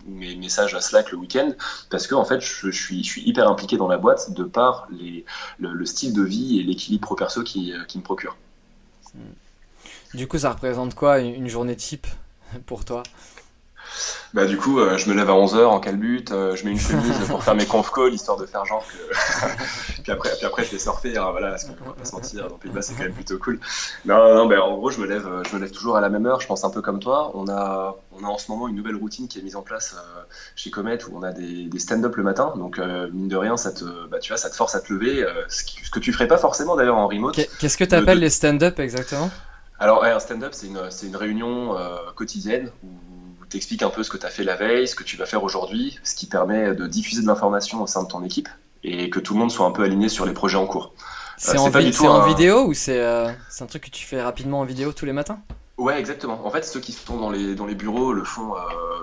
[SPEAKER 6] mes messages à Slack le week-end parce que en fait je, suis je suis hyper impliqué dans la boîte de par les le, le style de vie et l'équilibre perso qui, qui me procure.
[SPEAKER 5] Du coup, ça représente quoi une journée type pour toi?
[SPEAKER 6] Bah du coup, euh, je me lève à 11h en calbute, euh, je mets une chemise pour faire mes conf calls, histoire de faire genre que... puis, après, puis après, je vais surfer, hein, voilà, parce qu'on peut pas se mentir, dans Pays c'est quand même plutôt cool. Non, non, ben, en gros, je me, lève, je me lève toujours à la même heure, je pense un peu comme toi. On a, on a en ce moment une nouvelle routine qui est mise en place euh, chez Comet, où on a des, des stand-up le matin, donc mine de rien, ça te, bah, tu vois, ça te force à te lever, ce, ce, que tu ferais pas forcément d'ailleurs en remote.
[SPEAKER 5] Qu'est-ce que tu appelles les stand-up exactement?
[SPEAKER 6] Alors, un stand-up, c'est une, une, réunion euh, quotidienne où tu expliques un peu ce que tu as fait la veille, ce que tu vas faire aujourd'hui, ce qui permet de diffuser de l'information au sein de ton équipe et que tout le monde soit un peu aligné sur les projets en cours.
[SPEAKER 5] C'est euh, en, en vidéo ou euh, c'est un truc que tu fais rapidement en vidéo tous les matins?
[SPEAKER 6] Ouais, exactement. En fait, ceux qui sont dans les, dans les bureaux le font, euh,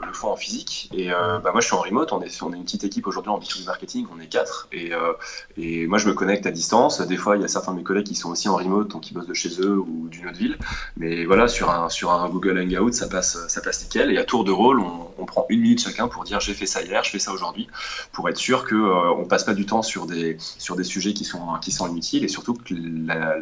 [SPEAKER 6] le font en physique. Et euh, bah, moi, je suis en remote. On est, on est une petite équipe aujourd'hui en B2B marketing. On est quatre. Et, euh, et moi, je me connecte à distance. Des fois, il y a certains de mes collègues qui sont aussi en remote, donc qui bossent de chez eux ou d'une autre ville. Mais voilà, sur un, sur un Google Hangout, ça passe, ça passe nickel. Et à tour de rôle, on, prend une minute chacun pour dire j'ai fait ça hier, je fais ça aujourd'hui, pour être sûr que on passe pas du temps sur des, sur des sujets qui sont, qui sont inutiles et surtout que, la,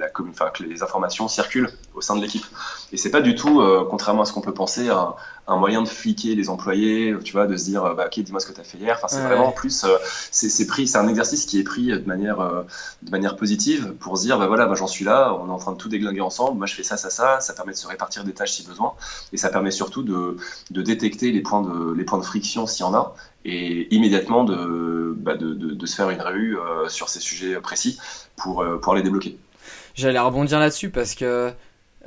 [SPEAKER 6] les informations circulent au sein de l'équipe. Et c'est pas du tout, contrairement à ce qu'on peut penser, un, un, moyen de fliquer les employés, tu vois, de se dire, bah, ok, dis-moi ce que tu as fait hier. Enfin, c'est vraiment plus, euh, c'est pris, c'est un exercice qui est pris de manière, euh, de manière positive pour se dire, bah voilà, bah, j'en suis là, on est en train de tout déglinguer ensemble. Moi, je fais ça, ça, ça. Ça permet de se répartir des tâches si besoin, et ça permet surtout de, de détecter les points de, les points de friction s'il y en a, et immédiatement de, bah, de, de, de, se faire une revue euh, sur ces sujets précis pour, pour les débloquer.
[SPEAKER 5] J'allais rebondir là-dessus parce que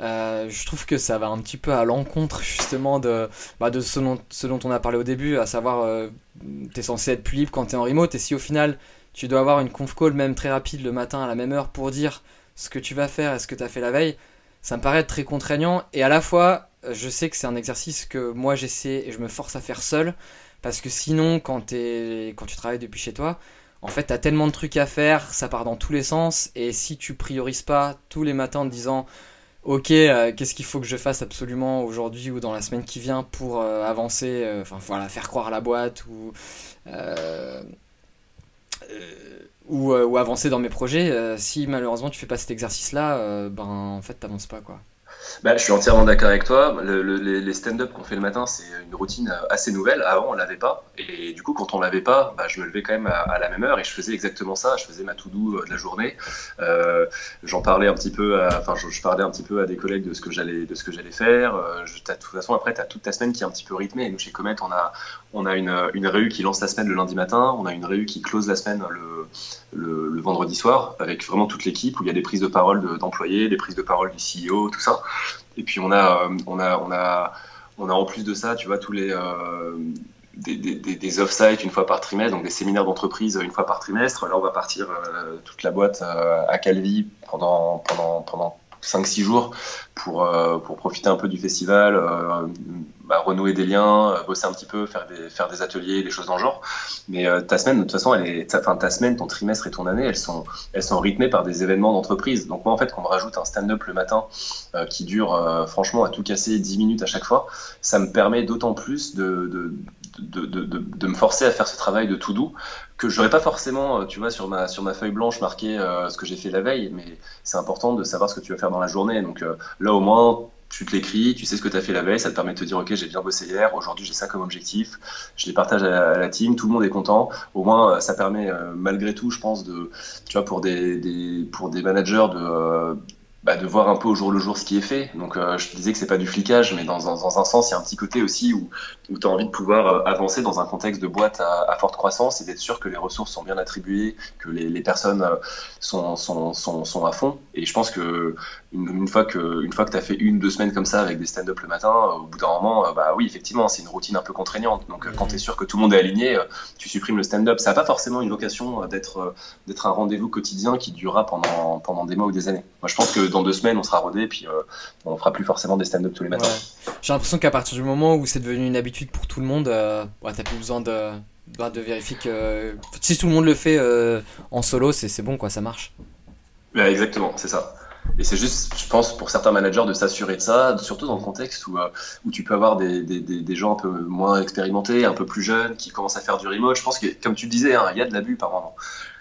[SPEAKER 5] euh, je trouve que ça va un petit peu à l'encontre justement de, bah, ce, dont, on a parlé au début, à savoir euh, tu es censé être plus libre quand tu es en remote et si au final tu dois avoir une conf call même très rapide le matin à la même heure pour dire ce que tu vas faire et ce que tu as fait la veille, ça me paraît très contraignant et à la fois je sais que c'est un exercice que moi j'essaie et je me force à faire seul parce que sinon quand, quand tu travailles depuis chez toi, en fait, tu as tellement de trucs à faire, ça part dans tous les sens, et si tu priorises pas tous les matins en disant ok, euh, qu'est-ce qu'il faut que je fasse absolument aujourd'hui ou dans la semaine qui vient pour euh, avancer, euh, enfin voilà, faire croire à la boîte ou, ou, ou, avancer dans mes projets. si malheureusement tu fais pas cet exercice-là, ben en fait t'avances pas quoi.
[SPEAKER 6] Bah, je suis entièrement d'accord avec toi. Le, les, stand-up qu'on fait le matin, c'est une routine assez nouvelle. Avant, on l'avait pas. Et du coup, quand on l'avait pas, bah, je me levais quand même à, la même heure et je faisais exactement ça. Je faisais ma to-do euh, de la journée. Euh, J'en parlais un petit peu. Enfin, je, parlais un petit peu à des collègues de ce que j'allais, de ce que j'allais faire. Euh, je, de toute façon, après, tu as toute ta semaine qui est un petit peu rythmée. Et nous, chez Comet, on a, on a une, une réu qui lance la semaine le lundi matin. On a une réu qui close la semaine le, le, vendredi soir avec vraiment toute l'équipe où il y a des prises de parole d'employés, des prises de parole du CEO, tout ça. Et puis on a, euh, on a, on a, on a en plus de ça, tu vois, tous les euh, des, des off-site une fois par trimestre, donc des séminaires d'entreprise une fois par trimestre. Là, on va partir euh, toute la boîte à Calvi pendant, pendant, pendant 5-6 jours pour, pour profiter un peu du festival, bah, renouer des liens, euh, bosser un petit peu, faire des, faire des ateliers, des choses dans le genre. Mais euh, ta semaine, de toute façon, elle est, ta, ta semaine, ton trimestre et ton année, elles sont, rythmées par des événements d'entreprise. Donc moi, en fait, quand on me rajoute un stand-up le matin euh, qui dure, franchement, à tout casser 10 minutes à chaque fois, ça me permet d'autant plus de de, me forcer à faire ce travail de tout doux que j'aurais pas forcément, tu vois, sur ma, sur ma feuille blanche marqué ce que j'ai fait la veille, mais c'est important de savoir ce que tu vas faire dans la journée. Donc là, au moins, tu te l'écris, tu sais ce que tu as fait la veille, ça te permet de te dire ok j'ai bien bossé hier, aujourd'hui j'ai ça comme objectif, je les partage à la, team, tout le monde est content. Au moins ça permet malgré tout, je pense, de tu vois pour des pour des managers de bah, de voir un peu au jour le jour ce qui est fait. Donc euh, je disais que c'est pas du flicage, mais dans, dans, un sens, il y a un petit côté aussi où, où tu as envie de pouvoir euh, avancer dans un contexte de boîte à, forte croissance et d'être sûr que les ressources sont bien attribuées, que les, les personnes euh, sont, sont, sont, sont, à fond. Et je pense que une, une fois que une fois que tu as fait une, deux semaines comme ça avec des stand-up le matin, au bout d'un moment, bah oui, effectivement, c'est une routine un peu contraignante. Donc quand tu es sûr que tout le monde est aligné, tu supprimes le stand-up. Ça n'a pas forcément une vocation d'être d'être un rendez-vous quotidien qui durera pendant, pendant des mois ou des années. Moi, je pense que dans deux semaines, on sera rodé, puis euh, on fera plus forcément des stand-up tous les matins.
[SPEAKER 5] J'ai l'impression qu'à partir du moment où c'est devenu une habitude pour tout le monde, euh, t'as plus besoin de, bah, de vérifier que. Si tout le monde le fait euh, en solo, c'est bon, quoi, ça marche.
[SPEAKER 6] exactement, c'est ça. Et c'est juste, je pense, pour certains managers de s'assurer de ça, surtout dans le contexte où, où tu peux avoir des, des, des, gens un peu moins expérimentés, un peu plus jeunes, qui commencent à faire du remote. Je pense que, comme tu disais, hein, il y a de l'abus par moment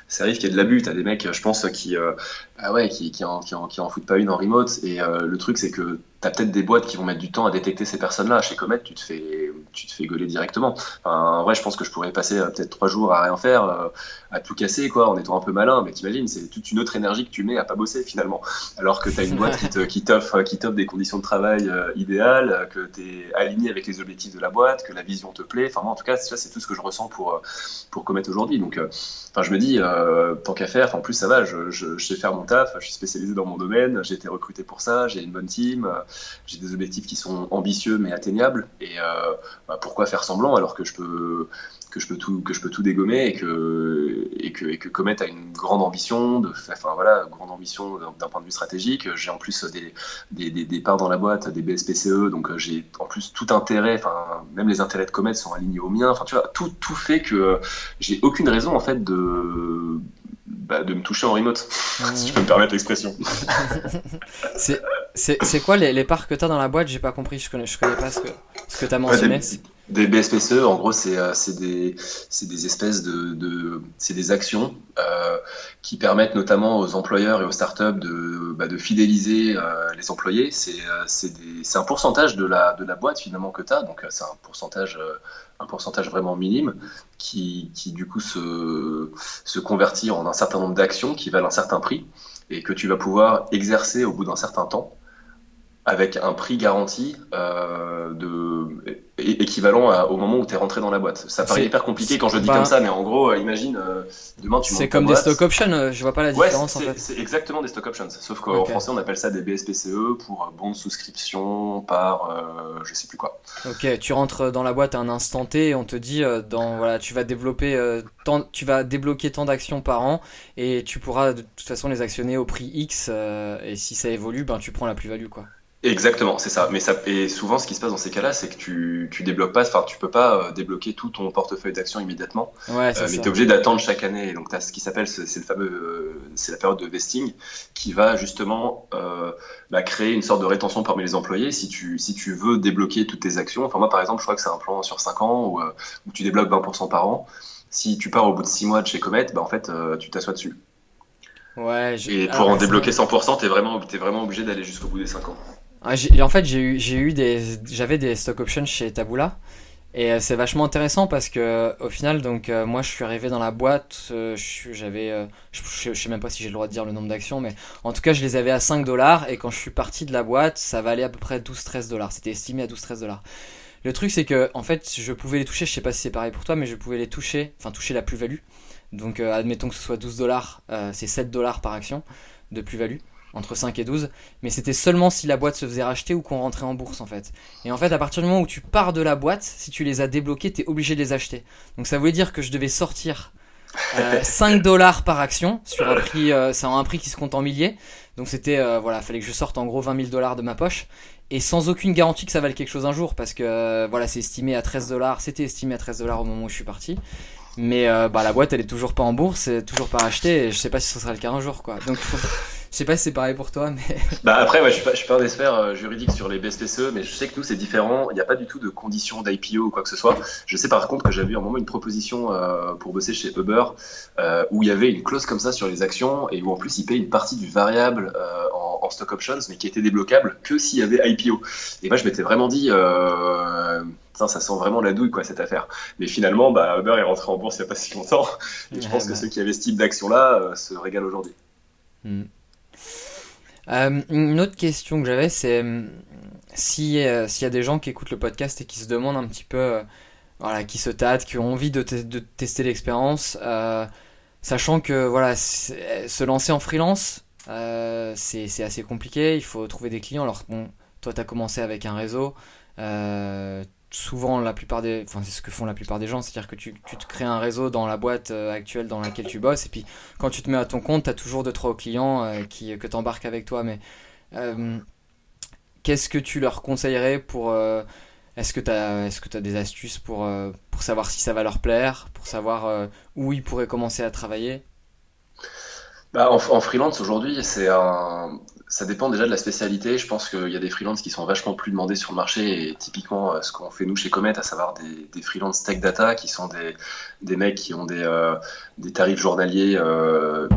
[SPEAKER 6] ça arrive qu'il y ait de l'abus. T'as des mecs, je pense, qui, euh, ah ouais, qui, qui, en, qui, en, qui en foutent pas une en remote. Et euh, le truc, c'est que t'as peut-être des boîtes qui vont mettre du temps à détecter ces personnes-là. Chez Comet, tu te fais, tu te fais gauler directement. Enfin, en vrai, je pense que je pourrais passer euh, peut-être trois jours à rien faire, euh, à tout casser, quoi, en étant un peu malin. Mais t'imagines, c'est toute une autre énergie que tu mets à pas bosser finalement. Alors que t'as une boîte qui, t'offre, qui t'offre des conditions de travail euh, idéales, que t'es aligné avec les objectifs de la boîte, que la vision te plaît. Enfin, moi, en tout cas, ça, c'est tout ce que je ressens pour, pour Comet aujourd'hui. Donc, enfin, je me dis, tant qu'à faire, en plus, ça va, je sais faire mon taf, je suis spécialisé dans mon domaine, j'ai été recruté pour ça, j'ai une bonne team j'ai des objectifs qui sont ambitieux mais atteignables. Et euh, bah, pourquoi faire semblant alors que je peux que je peux tout que je peux tout dégommer et que et que et que Comet a une grande ambition de enfin voilà grande ambition d'un point de vue stratégique j'ai en plus des, des, des, parts dans la boîte des BSPCE donc euh, j'ai en plus tout intérêt enfin même les intérêts de Comet sont alignés aux miens enfin tu vois tout tout fait que j'ai aucune raison en fait de bah, de me toucher en remote, si je peux me permettre l'expression.
[SPEAKER 5] c'est quoi les, les parts que tu as dans la boîte? J'ai pas compris, je connais, je connais pas ce que, ce que tu as mentionné.
[SPEAKER 6] des, BSPCE, en gros, c'est euh, des, des espèces de. de c'est des actions euh, qui permettent notamment aux employeurs et aux startups de, bah, de fidéliser euh, les employés. C'est un pourcentage de la, de la boîte finalement que tu as, donc c'est un pourcentage un pourcentage vraiment minime qui, qui du coup se, se convertit en un certain nombre d'actions qui valent un certain prix et que tu vas pouvoir exercer au bout d'un certain temps avec un prix garanti euh, de équivalent au moment où tu es rentré dans la boîte. Ça paraît hyper compliqué quand je dis comme ça, mais en gros, euh, imagine, euh, demain tu
[SPEAKER 5] C'est comme des stock options, je vois pas la différence
[SPEAKER 6] en
[SPEAKER 5] fait.
[SPEAKER 6] C'est exactement des stock options, sauf qu'en français on appelle ça des BSPCE pour bon de souscription par je sais plus quoi.
[SPEAKER 5] Ok, tu rentres dans la boîte à un instant T et on te dit, dans, voilà, tu vas développer, tant, tu vas débloquer tant d'actions par an et tu pourras de toute façon les actionner au prix X et si ça évolue, ben, tu prends la plus-value quoi.
[SPEAKER 6] Exactement, c'est ça. Mais ça et souvent, ce qui se passe dans ces cas-là, c'est que tu, tu débloques pas, enfin, tu peux pas euh, débloquer tout ton portefeuille d'actions immédiatement.
[SPEAKER 5] Ouais,
[SPEAKER 6] euh, mais tu es obligé d'attendre chaque année. donc, tu as ce qui s'appelle, c'est le fameux, euh, c'est la période de vesting qui va justement euh, bah, créer une sorte de rétention parmi les employés. Si tu, si tu veux débloquer toutes tes actions, enfin, moi, par exemple, je crois que c'est un plan sur 5 ans où, où tu débloques 20% par an. Si tu pars au bout de 6 mois de chez Comet, bah, en fait, tu t'assois dessus.
[SPEAKER 5] Ouais,
[SPEAKER 6] et pour en débloquer 100%, tu es vraiment, es vraiment obligé d'aller jusqu'au bout des 5 ans.
[SPEAKER 5] Ah, en fait, j'ai eu, j'avais des stock options chez Taboola. Et euh, c'est vachement intéressant parce que au final, donc euh, moi je suis arrivé dans la boîte, euh, j'avais, je, je, sais même pas si j'ai le droit de dire le nombre d'actions, mais en tout cas je les avais à 5 dollars et quand je suis parti de la boîte, ça valait à peu près 12-13 dollars. C'était estimé à 12-13 dollars. Le truc c'est que en fait je pouvais les toucher, je sais pas si c'est pareil pour toi, mais je pouvais les toucher, enfin toucher la plus-value. Donc admettons que ce soit 12 dollars, c'est 7 dollars par action de plus-value entre 5 et 12, mais c'était seulement si la boîte se faisait racheter ou qu'on rentrait en bourse en fait. Et en fait, à partir du moment où tu pars de la boîte, si tu les as débloqués, t'es obligé de les acheter. Donc ça voulait dire que je devais sortir 5 euh, dollars par action sur un prix, euh, c'est un prix qui se compte en milliers. Donc c'était, euh, voilà, fallait que je sorte en gros 20 000 dollars de ma poche et sans aucune garantie que ça valait quelque chose un jour parce que voilà, c'est estimé à 13 dollars, c'était estimé à 13 dollars au moment où je suis parti. Mais bah la boîte elle est toujours pas en bourse, c'est toujours pas achetée et je sais pas si ce sera le cas un jour quoi. Donc sais pas si c'est pareil pour toi, mais.
[SPEAKER 6] Bah après, ouais, je suis pas, je suis pas un expert euh, juridique sur les BSPCE, mais je sais que nous c'est différent. Il n'y a pas du tout de conditions d'IPO ou quoi que ce soit. Je sais par contre que j'avais eu un moment une proposition euh, pour bosser chez Uber euh, où il y avait une clause comme ça sur les actions et où en plus ils payaient une partie du variable euh, en, en stock options, mais qui était débloquable que s'il y avait IPO. Et moi je m'étais vraiment dit. Euh, ça sent vraiment la douille quoi cette affaire. Mais finalement, bah, Uber est rentré en bourse il n'y a pas si longtemps. Et je
[SPEAKER 5] Ouais,
[SPEAKER 6] pense que ceux qui avaient ce type d'action-là euh, se régalent aujourd'hui.
[SPEAKER 5] Hmm. Euh, une autre question que j'avais, c'est hum, si euh, s'il y a des gens qui écoutent le podcast et qui se demandent un petit peu, euh, voilà, qui se tâtent, qui ont envie de, te- de tester l'expérience, euh, sachant que voilà, se lancer en freelance, euh, c'est assez compliqué. Il faut trouver des clients. Alors bon, toi, tu as commencé avec un réseau. euh, souvent, la plupart des, enfin, c'est ce que font la plupart des gens, c'est-à-dire que tu, tu te crées un réseau dans la boîte euh, actuelle dans laquelle tu bosses, et puis quand tu te mets à ton compte, tu as toujours deux trois clients euh, qui, que tu embarques avec toi. Mais euh, qu'est-ce que tu leur conseillerais pour. euh, est-ce que tu as, est-ce que tu des astuces pour, euh, pour savoir si ça va leur plaire, pour savoir euh, où ils pourraient commencer à travailler?
[SPEAKER 6] Bah, en freelance aujourd'hui, c'est un... ça dépend déjà de la spécialité. Je pense qu'il y a des freelances qui sont vachement plus demandés sur le marché et typiquement euh, ce qu'on fait nous chez Comet, à savoir des, des freelance tech data qui sont des, des mecs qui ont des, euh, des tarifs journaliers euh,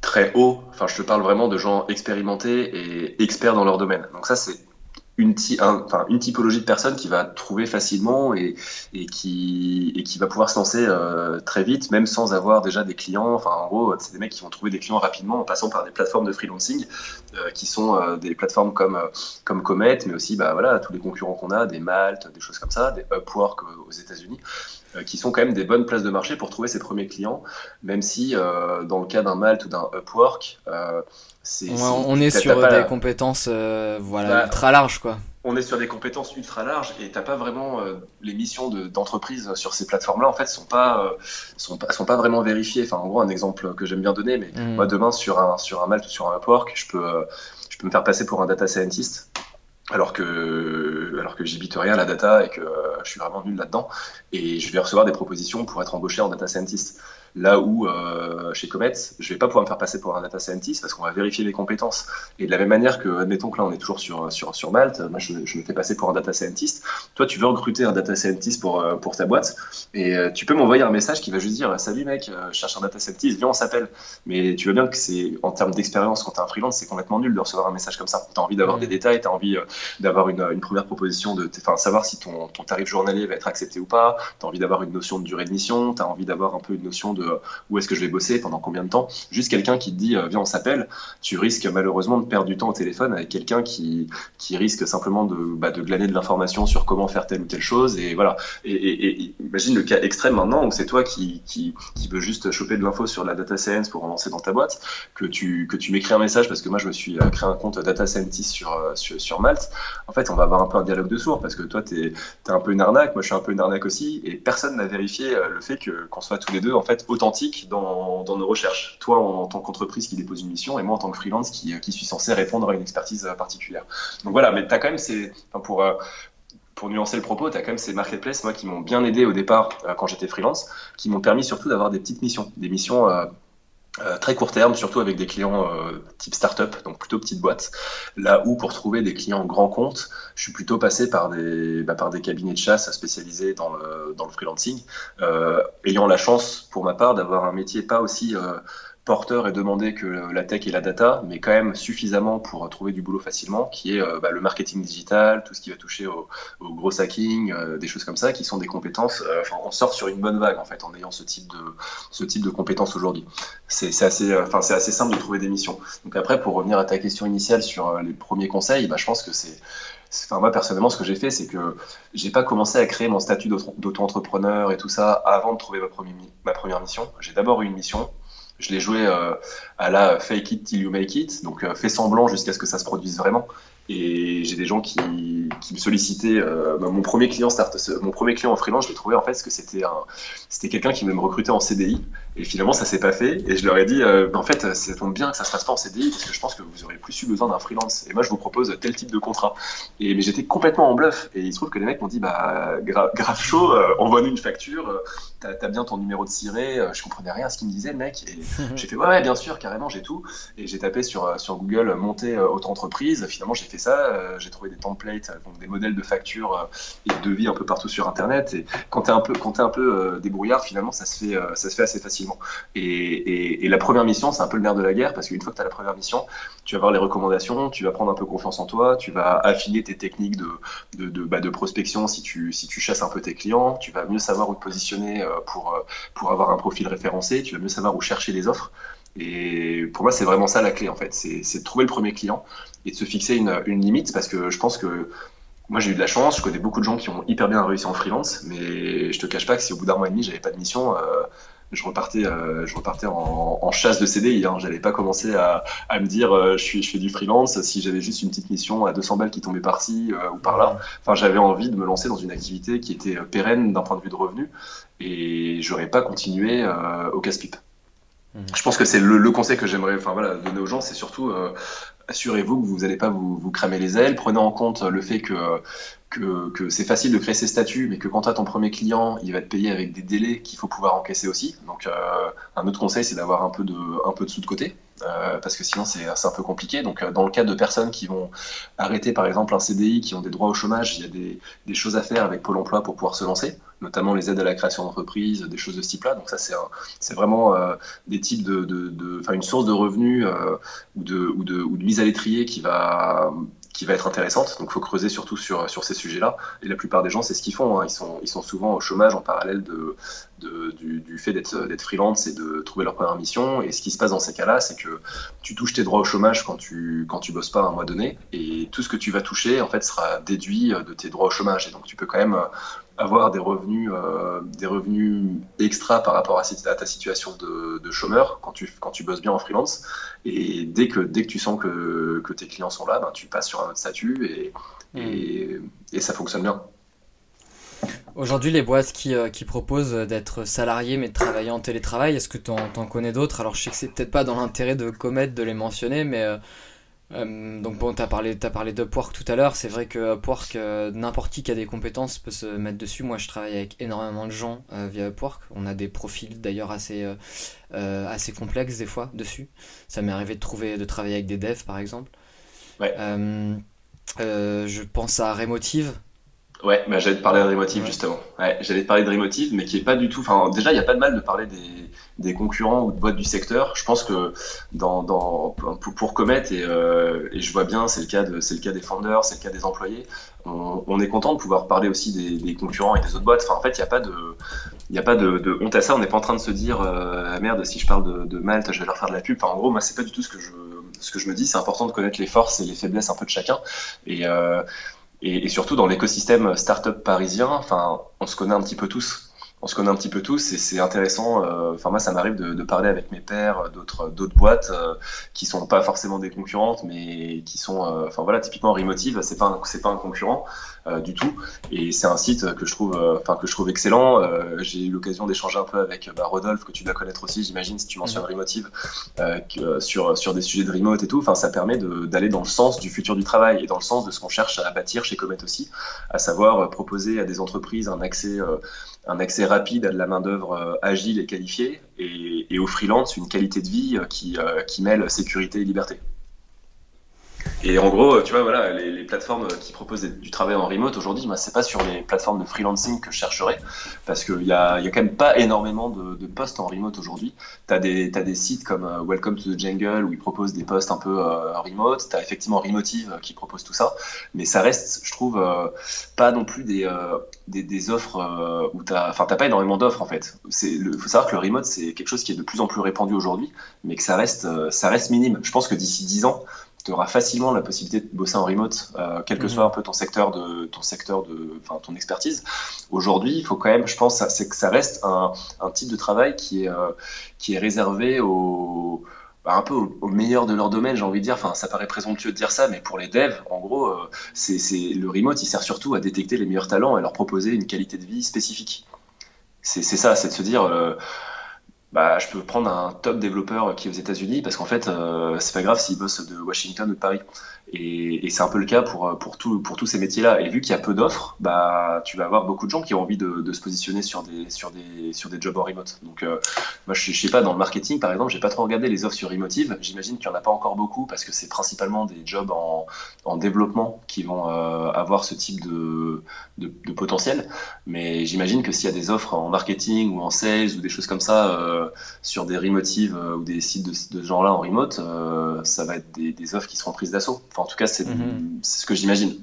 [SPEAKER 6] très hauts. Enfin, je te parle vraiment de gens expérimentés et experts dans leur domaine. Donc ça, c'est une, typologie de personnes qui va trouver facilement et, qui, va pouvoir se lancer euh, très vite, même sans avoir déjà des clients. Enfin, en gros, c'est des mecs qui vont trouver des clients rapidement en passant par des plateformes de freelancing, euh, qui sont euh, des plateformes comme, comme Comet, mais aussi bah, voilà, tous les concurrents qu'on a, des Malte, des choses comme ça, des Upwork aux États-Unis, qui sont quand même des bonnes places de marché pour trouver ses premiers clients, même si euh, dans le cas d'un Malte ou d'un Upwork, euh, c'est.
[SPEAKER 5] On,
[SPEAKER 6] c'est-
[SPEAKER 5] on est sur des
[SPEAKER 6] la-
[SPEAKER 5] compétences euh, voilà,
[SPEAKER 6] Bah,
[SPEAKER 5] ultra larges, quoi.
[SPEAKER 6] on est sur des compétences ultra larges et t'as pas vraiment euh, les missions de- d'entreprise sur ces plateformes-là en fait sont pas euh, sont pas sont pas vraiment vérifiées. Enfin en gros un exemple que j'aime bien donner, mais
[SPEAKER 5] Mm.
[SPEAKER 6] moi demain sur un sur un Malte ou sur un Upwork, je peux euh, je peux me faire passer pour un data scientist alors que alors que rien à la data et que euh, je suis vraiment nul là-dedans et je vais recevoir des propositions pour être embauché en data scientist. Là où euh, chez Comet, je vais pas pouvoir me faire passer pour un data scientist parce qu'on va vérifier les compétences. Et de la même manière que, admettons que là on est toujours sur, sur, sur Malte, moi je, je me fais passer pour un data scientist. Toi tu veux recruter un data scientist pour, euh, pour ta boîte et euh, tu peux m'envoyer un message qui va juste dire Salut mec, je cherche un data scientist, viens on s'appelle. Mais tu vois bien que c'est en termes d'expérience quand tu es un freelance, c'est complètement nul de recevoir un message comme ça. Tu as envie d'avoir des détails, tu as envie d'avoir une, une première proposition, de enfin, savoir si ton, ton tarif journalier va être accepté ou pas, tu as envie d'avoir une notion de durée de mission, tu as envie d'avoir un peu une notion de euh, où est-ce que je vais bosser, pendant combien de temps. Juste quelqu'un qui te dit euh, viens on s'appelle, tu risques malheureusement de perdre du temps au téléphone avec quelqu'un qui, qui risque simplement de, bah, glaner de l'information sur comment faire telle ou telle chose. Et voilà. Et, imagine le cas extrême maintenant où c'est toi qui, qui, qui veux juste choper de l'info sur la data science pour en lancer dans ta boîte, que tu, que tu m'écris un message parce que moi je me suis euh, créé un compte data scientist sur, sur, Malte. En fait, on va avoir un peu un dialogue de sourds parce que toi tu es, un peu une arnaque, moi je suis un peu une arnaque aussi, et personne n'a vérifié le fait qu'on soit tous les deux en fait authentiques dans, nos recherches. Toi en, tant qu'entreprise qui dépose une mission et moi en tant que freelance qui, euh, suis censé répondre à une expertise euh, particulière. Donc voilà, mais tu as quand même ces. Pour. euh, pour nuancer le propos, tu as quand même ces marketplaces, moi, qui m'ont bien aidé au départ quand j'étais freelance, qui m'ont permis surtout d'avoir des petites missions, des missions euh, très court terme, surtout avec des clients euh, type startup, donc plutôt petite boîte. Là où pour trouver des clients grands comptes, je suis plutôt passé par des, bah, par des cabinets de chasse spécialisés dans le, dans le freelancing, euh, ayant la chance pour ma part d'avoir un métier pas aussi euh, porteur et demandé que la tech et la data, mais quand même suffisamment pour trouver du boulot facilement, qui est euh, bah, le marketing digital, tout ce qui va toucher au, au gros hacking, euh, des choses comme ça, qui sont des compétences. euh, on sort sur une bonne vague en fait en ayant ce type de compétences aujourd'hui. C'est assez, simple de trouver des missions. Donc après, pour revenir à ta question initiale sur les premiers conseils, bah, je pense que c'est moi, personnellement, ce que j'ai fait, c'est que j'ai pas commencé à créer mon statut d'auto- d'auto-entrepreneur et tout ça avant de trouver ma première mission. J'ai d'abord eu une mission. Je l'ai joué euh, à la fake it till you make it, donc euh, fais semblant jusqu'à ce que ça se produise vraiment. Et j'ai des gens qui, me sollicitaient. Euh, bah, mon premier client en freelance, je l'ai trouvé en fait parce que c'était c'était quelqu'un qui voulait me recruter en CDI. Et finalement, ça s'est pas fait. Et je leur ai dit, euh, bah, en fait, ça tombe bien que ça se fasse pas en CDI parce que je pense que vous aurez plus eu besoin d'un freelance. Et moi, je vous propose tel type de contrat. Et mais j'étais complètement en bluff. Et il se trouve que les mecs m'ont dit, bah grave chaud, euh, envoie-nous une facture. Euh, t'as, as bien ton numéro de ciré. Je comprenais rien à ce qu'il me disait, le mec. Et j'ai fait, ouais, ouais, bien sûr, carrément, j'ai tout. Et j'ai tapé sur sur Google monter autre entreprise. Finalement, j'ai fait ça. j'ai trouvé des templates, donc des modèles de factures et de devis un peu partout sur Internet. Et quand t'es un peu, quand es un peu débrouillard, finalement, ça se fait, ça se fait assez facilement. Et, la première mission, c'est un peu le nerf de la guerre, parce qu'une fois que tu as la première mission, tu vas voir les recommandations, tu vas prendre un peu confiance en toi, tu vas affiner tes techniques de, de, bah, prospection si tu, si tu chasses un peu tes clients, tu vas mieux savoir où te positionner euh, pour, euh, pour avoir un profil référencé, tu vas mieux savoir où chercher les offres. Et pour moi, c'est vraiment ça la clé, en fait. C'est de trouver le premier client et de se fixer une, une limite, parce que je pense que moi, j'ai eu de la chance. Je connais beaucoup de gens qui ont hyper bien réussi en freelance, mais je te cache pas que si au bout d'un mois et demi, j'avais pas de mission, euh, je repartais, euh, je repartais en, chasse de CDI. Hein. J'allais pas commencer à, à me dire euh, je, suis, je fais du freelance si j'avais juste une petite mission à 200 balles qui tombait par-ci ou par-là. Enfin, j'avais envie de me lancer dans une activité qui était pérenne d'un point de vue de revenu et j'aurais pas continué au casse-pipe. Mmh. Je pense que c'est le, le, conseil que j'aimerais enfin, voilà, donner aux gens, c'est surtout assurez-vous que vous n'allez pas vous, cramer les ailes. Prenez en compte le fait que c'est facile de créer ses statuts, mais que quand tu as ton premier client, il va te payer avec des délais qu'il faut pouvoir encaisser aussi. Donc, euh, un autre conseil, c'est d'avoir un peu de, un peu de sous de côté. Euh, parce que sinon c'est un peu compliqué. Donc euh, dans le cas de personnes qui vont arrêter par exemple un CDI, qui ont des droits au chômage, il y a des, choses à faire avec Pôle Emploi pour pouvoir se lancer, notamment les aides à la création d'entreprise, des choses de ce type-là. Donc ça c'est vraiment euh, des types de, de, une source de revenus ou de mise à l'étrier qui va qui va être intéressante. Donc, faut creuser surtout sur, sur ces sujets-là. Et la plupart des gens, c'est ce qu'ils font. Hein. Ils, sont, ils sont souvent au chômage en parallèle de, du, fait d'être freelance et de trouver leur première mission. Et ce qui se passe dans ces cas-là, c'est que tu touches tes droits au chômage quand tu, quand tu bosses pas un mois donné. Et tout ce que tu vas toucher, en fait, sera déduit de tes droits au chômage. Et donc, tu peux quand même avoir des revenus, euh, des revenus extra par rapport à, ta situation de, chômeur quand tu, quand tu bosses bien en freelance. Et dès que, dès que tu sens que, que tes clients sont là, ben, tu passes sur un autre statut et, hmm. et, et, ça fonctionne bien.
[SPEAKER 5] Aujourd'hui, les boîtes qui, euh, qui proposent d'être salarié mais de travailler en télétravail, est-ce que tu en, connais d'autres? Alors, je sais que c'est peut-être pas dans l'intérêt de Comet de les mentionner, mais euh, euh, donc bon, tu as parlé, as parlé d'Upwork tout à l'heure, c'est vrai que Upwork, euh, n'importe qui qui a des compétences peut se mettre dessus. Moi je travaille avec énormément de gens euh, via Upwork, on a des profils d'ailleurs assez, assez complexes des fois dessus. Ça m'est arrivé de, trouver, de travailler avec des devs par exemple.
[SPEAKER 6] Ouais.
[SPEAKER 5] je pense à Remotive,
[SPEAKER 6] Ouais, bah, j'allais te parler de Dreamotive justement. Ouais, j'allais te parler de Dreamotive, mais qui est pas du tout. Enfin, déjà, il n'y a pas de mal de parler des, des, concurrents ou de boîtes du secteur. Je pense que dans, dans pour, pour Comet et, euh, et je vois bien, c'est le cas de, c'est le cas des founders, c'est le cas des employés. On, on, est content de pouvoir parler aussi des, des, concurrents et des autres boîtes. Enfin, en fait, il n'y a pas de, il a pas de, de, honte à ça. On n'est pas en train de se dire, euh, ah, merde, si je parle de, de Malte, je vais leur faire de la pub. Enfin, en gros, moi, c'est pas du tout ce que je, ce que je me dis. C'est important de connaître les forces et les faiblesses un peu de chacun. Et euh, et, surtout dans l'écosystème startup parisien, enfin, on se connaît un petit peu tous on se connaît un petit peu tous et c'est intéressant. Euh, enfin moi, ça m'arrive de, de, parler avec mes pairs d'autres d'autres boîtes euh, qui sont pas forcément des concurrentes, mais qui sont, euh, enfin voilà, typiquement Remotive, c'est pas c'est pas un concurrent du tout. Et c'est un site que je trouve, enfin que je trouve excellent. J'ai eu l'occasion d'échanger un peu avec bah, Rodolphe que tu dois connaître aussi, j'imagine, si tu mentionnes mhm. Remotive sur sur des sujets de remote et tout. Enfin, ça permet d'aller dans le sens du futur du travail et dans le sens de ce qu'on cherche à bâtir chez Comet aussi, à savoir proposer à des entreprises un accès un accès rapide à de la main-d'œuvre euh, agile et qualifiée, et, et, au freelance, une qualité de vie euh, euh, qui mêle sécurité et liberté. Et en gros, tu vois, voilà, les, plateformes qui proposent du travail en remote aujourd'hui, moi, c'est pas sur les plateformes de freelancing que je chercherais, parce qu'il y a, quand même pas énormément de, postes en remote aujourd'hui. Tu as des, as des sites comme euh, Welcome to the Jungle où ils proposent des postes un peu euh, remote. Tu as effectivement Remotive euh, qui propose tout ça, mais ça reste, je trouve, pas non plus des, des, offres où tu Enfin, t'as pas énormément d'offres en fait. Il faut savoir que le remote, c'est quelque chose qui est de plus en plus répandu aujourd'hui, mais que ça reste, ça reste minime. Je pense que d'ici 10 ans, tu auras facilement la possibilité de bosser en remote, euh, quel que mhm. soit un peu ton secteur de ton secteur de, enfin ton expertise. Aujourd'hui, il faut quand même, je pense, c'est que ça reste un, un, type de travail qui est euh, qui est réservé aux bah, un peu au, meilleur de leur domaine, j'ai envie de dire. Enfin, ça paraît présomptueux de dire ça, mais pour les devs, en gros, euh, c'est le remote, il sert surtout à détecter les meilleurs talents et leur proposer une qualité de vie spécifique. C'est ça, c'est de se dire. Euh, bah, je peux prendre un top développeur qui est aux États-Unis parce qu'en fait, euh, c'est pas grave s'il bosse de Washington ou de Paris. Et, c'est un peu le cas pour, pour, tous ces métiers-là. Et vu qu'il y a peu d'offres, bah, tu vas avoir beaucoup de gens qui ont envie de, se positionner sur des, jobs en remote. Donc, euh, moi, je, je sais pas, dans le marketing, par exemple, j'ai pas trop regardé les offres sur Emotive. J'imagine qu'il y en a pas encore beaucoup parce que c'est principalement des jobs en, en développement qui vont euh, avoir ce type de, potentiel. Mais j'imagine que s'il y a des offres en marketing ou en sales ou des choses comme ça euh, sur des Remotive ou des sites de, de ce genre-là en remote, ça va être des, des offres qui seront prises d'assaut en tout cas, mhm. c'est ce que j'imagine.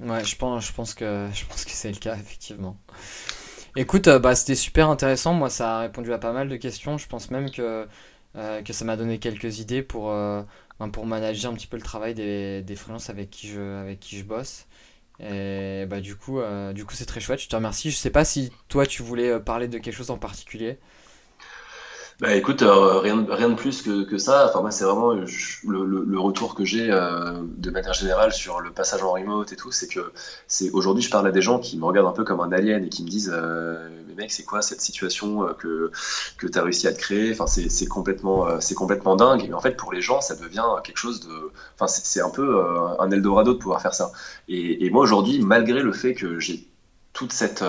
[SPEAKER 5] Ouais, je pense, je pense que, je pense que c'est le cas, effectivement. Écoute, euh, bah, c'était super intéressant. Moi, ça a répondu à pas mal de questions. Je pense même que, euh, que ça m'a donné quelques idées pour, euh, ben, pour manager un petit peu le travail des, des freelances avec qui je, avec qui je bosse. Et bah, du coup, du coup c'est très chouette. Je te remercie. Je sais pas si toi, tu voulais parler de quelque chose en particulier.
[SPEAKER 6] Bah écoute, euh, rien, rien de plus que, que ça. Enfin moi c'est vraiment le, le, retour que j'ai euh, de manière générale sur le passage en remote et tout, c'est que c'est aujourd'hui je parle à des gens qui me regardent un peu comme un alien et qui me disent euh, mais mec c'est quoi cette situation que que tu as réussi à te créer? Enfin c'est, complètement c'est complètement dingue. Et en fait pour les gens ça devient quelque chose de enfin c'est, c'est un peu un Eldorado de pouvoir faire ça. Et, et moi aujourd'hui malgré le fait que j'ai toute cette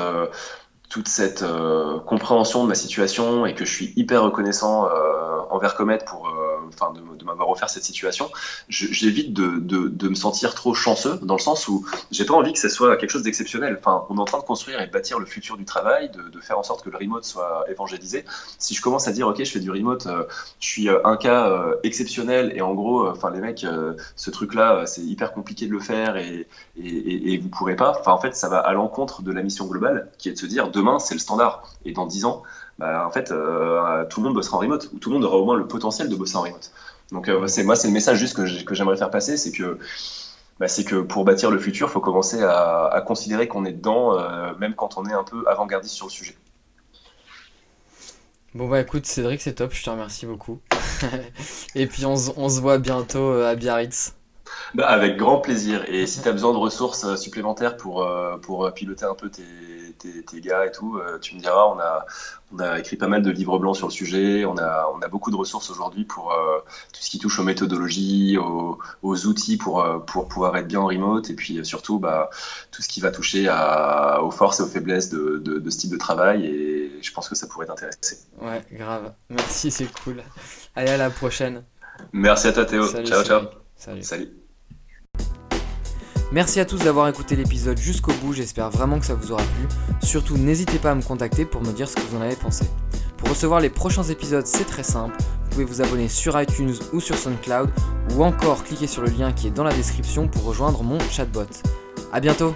[SPEAKER 6] toute cette euh, compréhension de ma situation et que je suis hyper reconnaissant euh, envers Comet pour, euh, enfin, de, m'avoir offert cette situation, j'évite de, de, de, me sentir trop chanceux dans le sens où j'ai pas envie que ça soit quelque chose d'exceptionnel. Enfin, on est en train de construire et de bâtir le futur du travail, de, de, faire en sorte que le remote soit évangélisé. Si je commence à dire, ok, je fais du remote, je suis un cas exceptionnel et en gros, enfin, les mecs, ce truc-là, c'est hyper compliqué de le faire et, et, et, et vous pourrez pas. Enfin, en fait, ça va à l'encontre de la mission globale qui est de se dire, demain, c'est le standard. Et dans 10 ans, bah, en fait, euh, tout le monde bossera en remote, ou tout le monde aura au moins le potentiel de bosser en remote. Donc, euh, c'est moi, c'est le message juste que j'aimerais faire passer, c'est que bah, c'est que pour bâtir le futur, il faut commencer à, considérer qu'on est dedans, euh, même quand on est un peu avant-gardiste sur le sujet.
[SPEAKER 5] Bon bah écoute Cédric c'est top, je te remercie beaucoup. Et puis on, on se voit bientôt à Biarritz.
[SPEAKER 6] Bah, avec grand plaisir. Et si tu as besoin de ressources supplémentaires pour, pour piloter un peu tes, tes, gars et tout, euh, tu me diras, on a, on a écrit pas mal de livres blancs sur le sujet, on a, on a beaucoup de ressources aujourd'hui pour euh, tout ce qui touche aux méthodologies, aux, outils pour, euh, pour pouvoir être bien en remote, et puis surtout bah, tout ce qui va toucher à, aux forces et aux faiblesses de, de, ce type de travail, et je pense que ça pourrait t'intéresser.
[SPEAKER 5] Ouais, grave. Merci, c'est cool. Allez, à la prochaine.
[SPEAKER 6] Merci à toi Théo. ciao, ciao. Salut. Salut.
[SPEAKER 5] Merci à tous d'avoir écouté l'épisode jusqu'au bout, j'espère vraiment que ça vous aura plu. Surtout n'hésitez pas à me contacter pour me dire ce que vous en avez pensé. Pour recevoir les prochains épisodes, c'est très simple. Vous pouvez vous abonner sur iTunes ou sur SoundCloud ou encore cliquer sur le lien qui est dans la description pour rejoindre mon chatbot. A bientôt